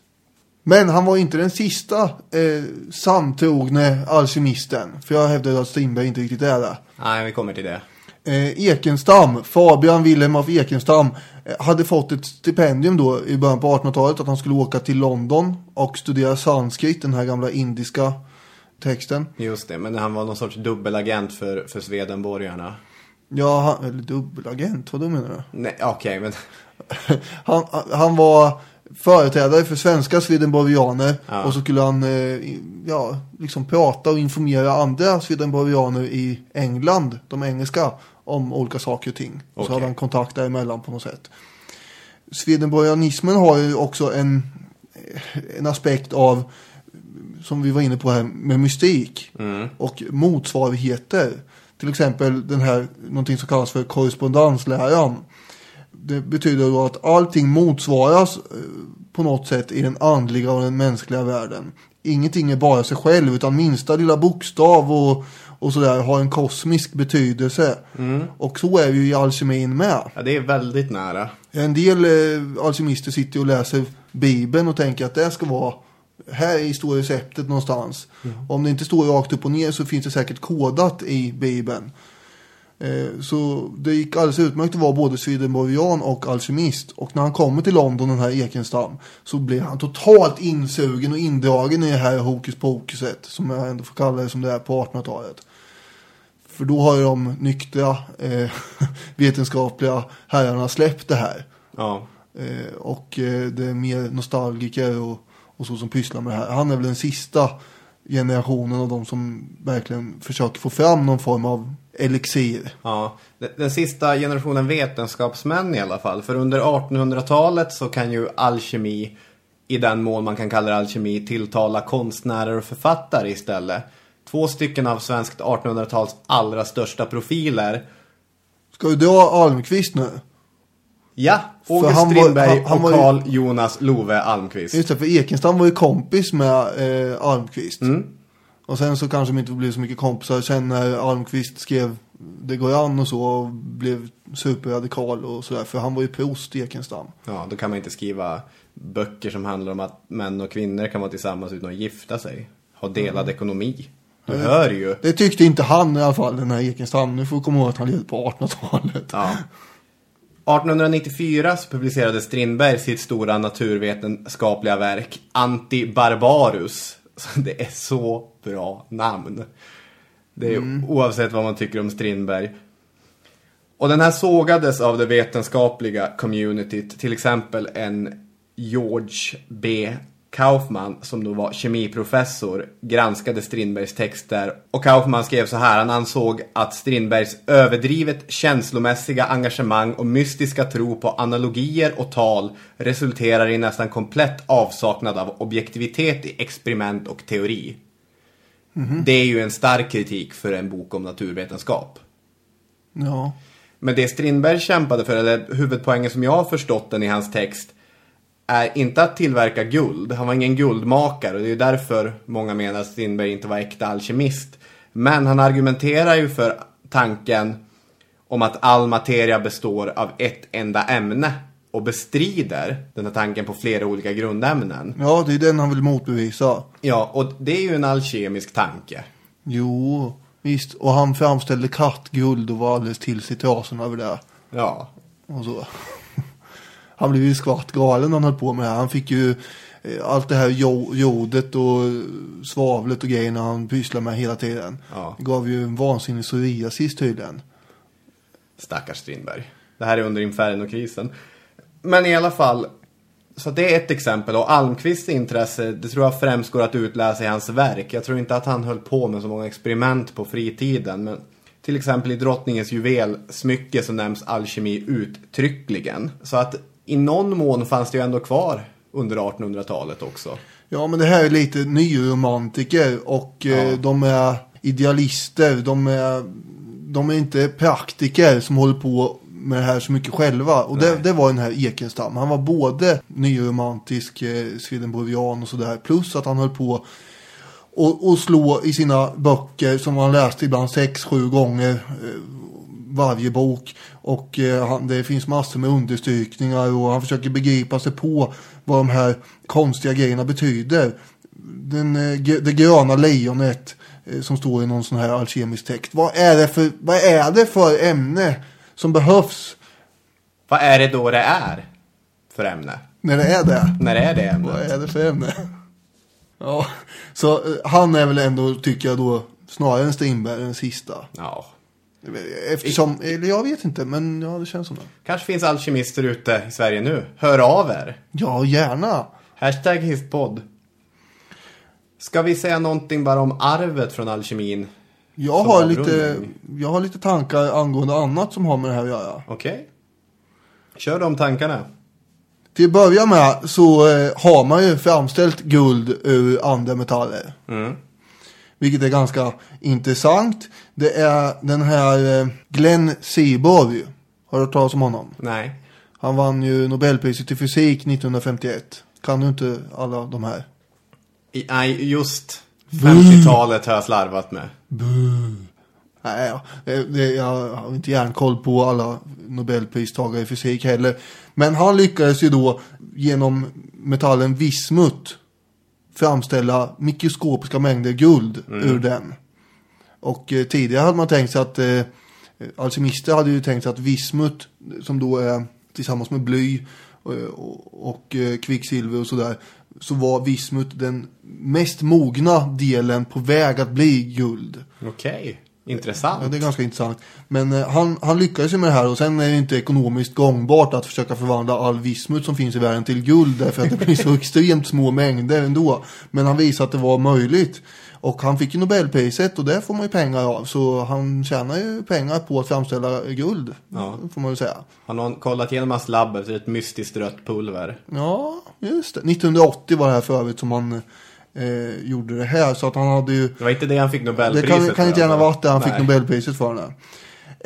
Men han var inte den sista eh, samtrogne alkemisten. För jag hävdar att Strindberg inte riktigt är det. Nej, vi kommer till det. Eh, Ekenstam, Fabian Wilhelm af Ekenstam, eh, hade fått ett stipendium då i början på 1800-talet att han skulle åka till London och studera sanskrit, den här gamla indiska texten. Just det, men han var någon sorts dubbelagent för, för Swedenborgarna. Ja, han, eller dubbelagent, vad då menar du? Nej, okej, men... (laughs) Han, han var företrädare för svenska swedenborgianer Ja. och så skulle han eh, ja, liksom prata och informera andra swedenborgianer i England, de engelska, om olika saker och ting. Och så hade han kontakt däremellan på något sätt. Swedenborgianismen har ju också en, en aspekt av, som vi var inne på här, med mystik Mm. och motsvarigheter. Till exempel den här, någonting som kallas för korrespondensläran. Det betyder då att allting motsvaras eh, på något sätt i den andliga och den mänskliga världen. Ingenting är bara sig själv utan minsta lilla bokstav och, och sådär har en kosmisk betydelse. Och så är vi i alkemin med. Ja, det är väldigt nära. En del eh, alkemister sitter och läser Bibeln och tänker att det ska vara här i står receptet någonstans. Om det inte står rakt upp och ner så finns det säkert kodat i Bibeln. Eh, Så det gick alldeles utmärkt att vara både swedenborgian och alkemist. Och när han kommer till London, den här Ekenstam, så blir han totalt insugen och indragen i det här hokus pokuset. Som jag ändå får kalla det som det är på 1800-talet. För då har ju de nyktra eh, (laughs) vetenskapliga herrarna släppt det här. Ja. Eh, och eh, det är mer nostalgiker och, och så som pysslar med det här. Han är väl den sista generationen av de som verkligen försöker få fram någon form av elixir. Ja, den, sista generationen vetenskapsmän i alla fall. För under 1800-talet så kan ju alkemi, i den mån man kan kalla det alkemi, tilltala konstnärer och författare istället. Två stycken av svenskt 1800-tals allra största profiler. Ska vi dra Almqvist nu? Ja, August han var- Strindberg han- han och ju- Carl Jonas Love Almqvist. Just det, för Ekenstam var ju kompis med eh, Almqvist. Mm. Och sen så kanske de inte blev så mycket kompisar. Sen när Almqvist skrev Det går an och så och blev superradikal och sådär. För han var ju prost Ekenstam. Ja, då kan man inte skriva böcker som handlar om att män och kvinnor kan vara tillsammans utan att gifta sig. Ha delad Mm. ekonomi. Du hör ju. Det tyckte inte han i alla fall, den här Ekenstam. Nu får vi komma ihåg att han levde på 1800-talet. Ja. 1894 så publicerade Strindberg sitt stora naturvetenskapliga verk Anti-Barbarus. Så Det är så bra namn. Det är Mm. oavsett vad man tycker om Strindberg. Och den här sågades av det vetenskapliga communityt. Till exempel en George B. Kaufman, som då var kemiprofessor, granskade Strindbergs texter. Och Kaufman skrev så här, han ansåg att Strindbergs överdrivet känslomässiga engagemang och mystiska tro på analogier och tal resulterar i nästan komplett avsaknad av objektivitet i experiment och teori. Mhm. Det är ju en stark kritik för en bok om naturvetenskap. Ja. Men det Strindberg kämpade för, eller huvudpoängen som jag har förstått den i hans text, är inte att tillverka guld. Han var ingen guldmakare och det är därför många menar att Strindberg inte var äkta alkemist. Men han argumenterar ju för tanken om att all materia består av ett enda ämne och bestrider den här tanken på flera olika grundämnen. Ja, det är den han vill motbevisa. Ja, och det är ju en alkemisk tanke. Jo, visst. Och han framställde kattguld och var alldeles till sig i trasorna över det. Ja. Och så. Han blev ju skvatt galen när han höll på med det här. Han fick ju eh, allt det här jo- jodet och svavlet och grejerna han pysslade med hela tiden. Ja. Det gav ju en vansinnig psoriasis tydligen. Stackars Strindberg. Det här är under Inferno-krisen. Men i alla fall, så det är ett exempel. Och Almqvists intresse, det tror jag främst går att utläsa i hans verk. Jag tror inte att han höll på med så många experiment på fritiden. Men till exempel i Drottningens juvelsmycke så nämns alkemi uttryckligen. Så att i någon mån fanns det ju ändå kvar under 1800-talet också. Ja, men det här är lite nyromantiker och eh, de är idealister. De är, de är inte praktiker som håller på med det här så mycket själva. Och det, det var den här Ekenstam. Han var både nyromantisk, eh, swedenborgian och sådär. Plus att han höll på och, och slå i sina böcker som han läste ibland sex, sju gånger eh, varje bok. Och eh, han, det finns massor med understrykningar och han försöker begripa sig på vad de här konstiga grejerna betyder. Den, eh, det gröna lejonet eh, som står i någon sån här alkemisk text. Vad är, det för, vad är det för ämne som behövs Vad är det då det är för ämne? när det är det? När är det ämnet? Vad är det för ämne? Ja, så han är väl ändå, tycker jag då, snarare än Strindberg den sista. Ja. Eftersom, eller jag vet inte, men ja, det känns som det. Kanske finns alkemister ute i Sverige nu. Hör av er. Ja, gärna. Hashtag hispodd. Ska vi säga någonting bara om arvet från alkemin? Jag har, lite, jag har lite tankar angående annat som har med det här att göra. Okej. Kör de tankarna. Till att börja med så eh, har man ju framställt guld ur andra metaller. Mm. Vilket är ganska intressant. Det är den här eh, Glenn Seaborg. Har du hört talas om honom? Nej. Han vann ju Nobelpriset i fysik 1951. Kan du inte alla de här? Nej, just 50-talet har jag slarvat med. Nej, ja. det, det, jag har inte järnkoll på alla Nobelpristagare i fysik heller. Men han lyckades ju då genom metallen vismut framställa mikroskopiska mängder guld Mm. ur den. Och eh, tidigare hade man tänkt sig att eh, alkemister hade ju tänkt sig att vismut som då är tillsammans med bly och, och, och eh, kvicksilver och sådär så var vismut den mest mogna delen på väg att bli guld. Okej, intressant. Ja, det är ganska intressant. Men eh, han, han lyckades ju med det här och sen är det inte ekonomiskt gångbart att försöka förvandla all vismut som finns i världen till guld därför att det blir så (laughs) extremt små mängder ändå. Men han visade att det var möjligt. Och han fick ju Nobelpriset och det får man ju pengar av. Så han tjänar ju pengar på att framställa guld. Ja. Får man ju säga. Har någon kollat igenom hans labb efter ett mystiskt rött pulver? Ja, just det. 1980 var det här för övrigt som han eh, gjorde det här. Så att han hade ju... Det var inte det han fick Det Nobelpriset kan, kan för, inte gärna alltså. varit det han fick Nej. Nobelpriset för. Det.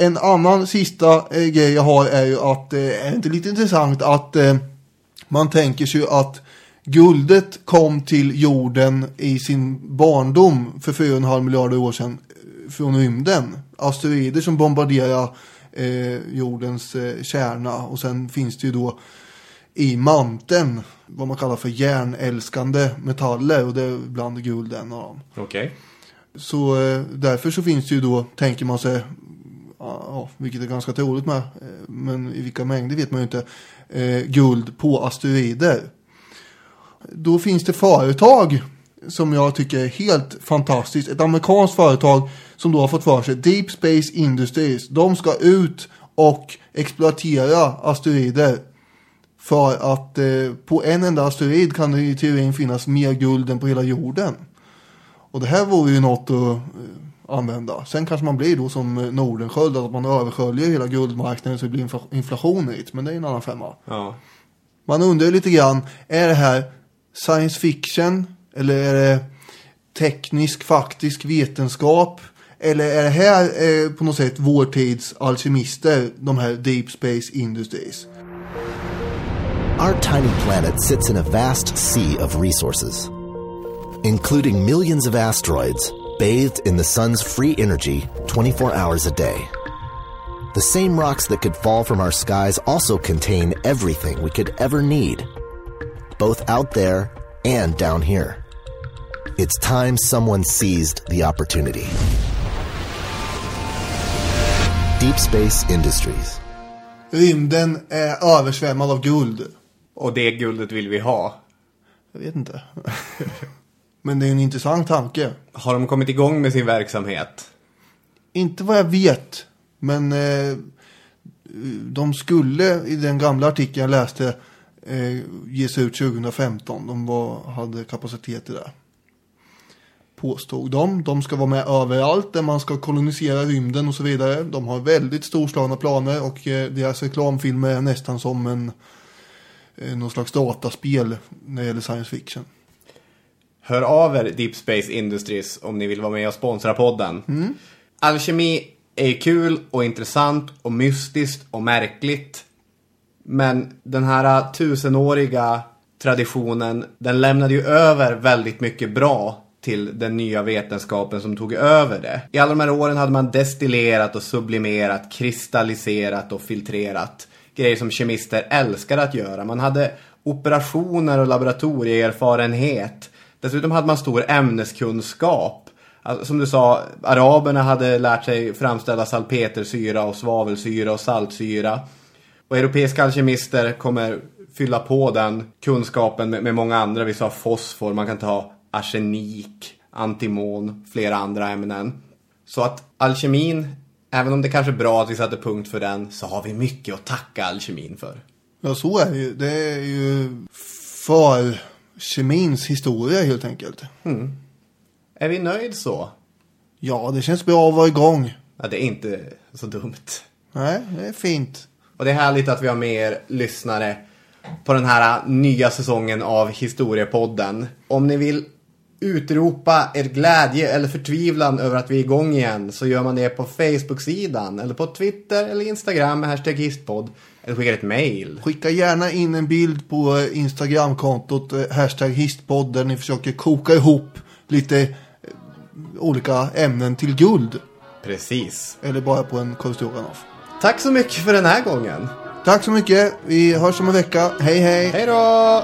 En annan sista eh, grej jag har är ju att eh, är det inte lite intressant att eh, man tänker sig att guldet kom till jorden i sin barndom för 4,5 miljarder år sedan eh, från rymden. Asteroider som bombarderar eh, jordens eh, kärna och sen finns det ju då i manteln vad man kallar för järnälskande metaller och det är ibland guld en av dem. Okej. Så eh, därför så finns det ju då, tänker man sig, ja, vilket är ganska troligt med, eh, men i vilka mängder vet man ju inte, eh, guld på asteroider. Då finns det företag som jag tycker är helt fantastiskt. Ett amerikanskt företag som då har fått för sig Deep Space Industries. De ska ut och exploatera asteroider. För att eh, på en enda asteroid kan det i teorin finnas mer guld än på hela jorden. Och det här vore ju något att eh, använda. Sen kanske man blir då som eh, Nordenskjöld, att man översköljer hela guldmarknaden så det blir infla- inflation i det. Men det är en annan femma. Ja. Man undrar lite grann, är det här science fiction? Eller är det teknisk, faktisk vetenskap? Eller är det här eh, på något sätt vår tids alkemister, de här Deep Space Industries? Our tiny planet sits in a vast sea of resources, including millions of asteroids bathed in the sun's free energy 24 hours a day. The same rocks that could fall from our skies also contain everything we could ever need, both out there and down here. It's time someone seized the opportunity. Deep Space Industries. Rymden är översvämmad av guld. Och det guldet vill vi ha. Jag vet inte. (laughs) Men det är en intressant tanke. Har de kommit igång med sin verksamhet? Inte vad jag vet. Men eh, de skulle i den gamla artikeln jag läste eh, ges ut 2015. De var, hade kapacitet till det. Påstod de. De ska vara med överallt där man ska kolonisera rymden och så vidare. De har väldigt storslagna planer och eh, deras reklamfilmer är nästan som en eh, någon slags dataspel när det gäller science fiction. Hör av er Deep Space Industries om ni vill vara med och sponsra podden. Mm. Alkemi är kul och intressant och mystiskt och märkligt. Men den här tusenåriga traditionen, den lämnade ju över väldigt mycket bra till den nya vetenskapen som tog över det. I alla de här åren hade man destillerat och sublimerat, kristalliserat och filtrerat. Grejer som kemister älskar att göra. Man hade operationer och laboratorieerfarenhet. Dessutom hade man stor ämneskunskap. Alltså, som du sa, araberna hade lärt sig framställa salpetersyra och svavelsyra och saltsyra. Och europeiska alkemister kommer fylla på den kunskapen med, med många andra. Vi sa fosfor, man kan ta arsenik, antimon, flera andra ämnen. Så att alkemin, även om det kanske är bra att vi satte punkt för den, så har vi mycket att tacka alkemin för. Ja, så är det ju. Det är ju för kemins historia helt enkelt. Mm. Är vi nöjd så? Ja, det känns bra att vara igång. Ja, det är inte så dumt. Nej, det är fint. Och det är härligt att vi har med er lyssnare på den här nya säsongen av Historiepodden. Om ni vill utropa er glädje eller förtvivlan över att vi är igång igen så gör man det på Facebook-sidan eller på Twitter eller Instagram med hashtag histpodd eller skickar ett mail. Skicka gärna in en bild på eh, Instagramkontot eh, hashtag histpodd där ni försöker koka ihop lite eh, olika ämnen till guld. Precis. Eller bara på en korv stroganoff. Tack så mycket för den här gången. Tack så mycket. Vi hörs om en vecka. Hej hej. Hej då!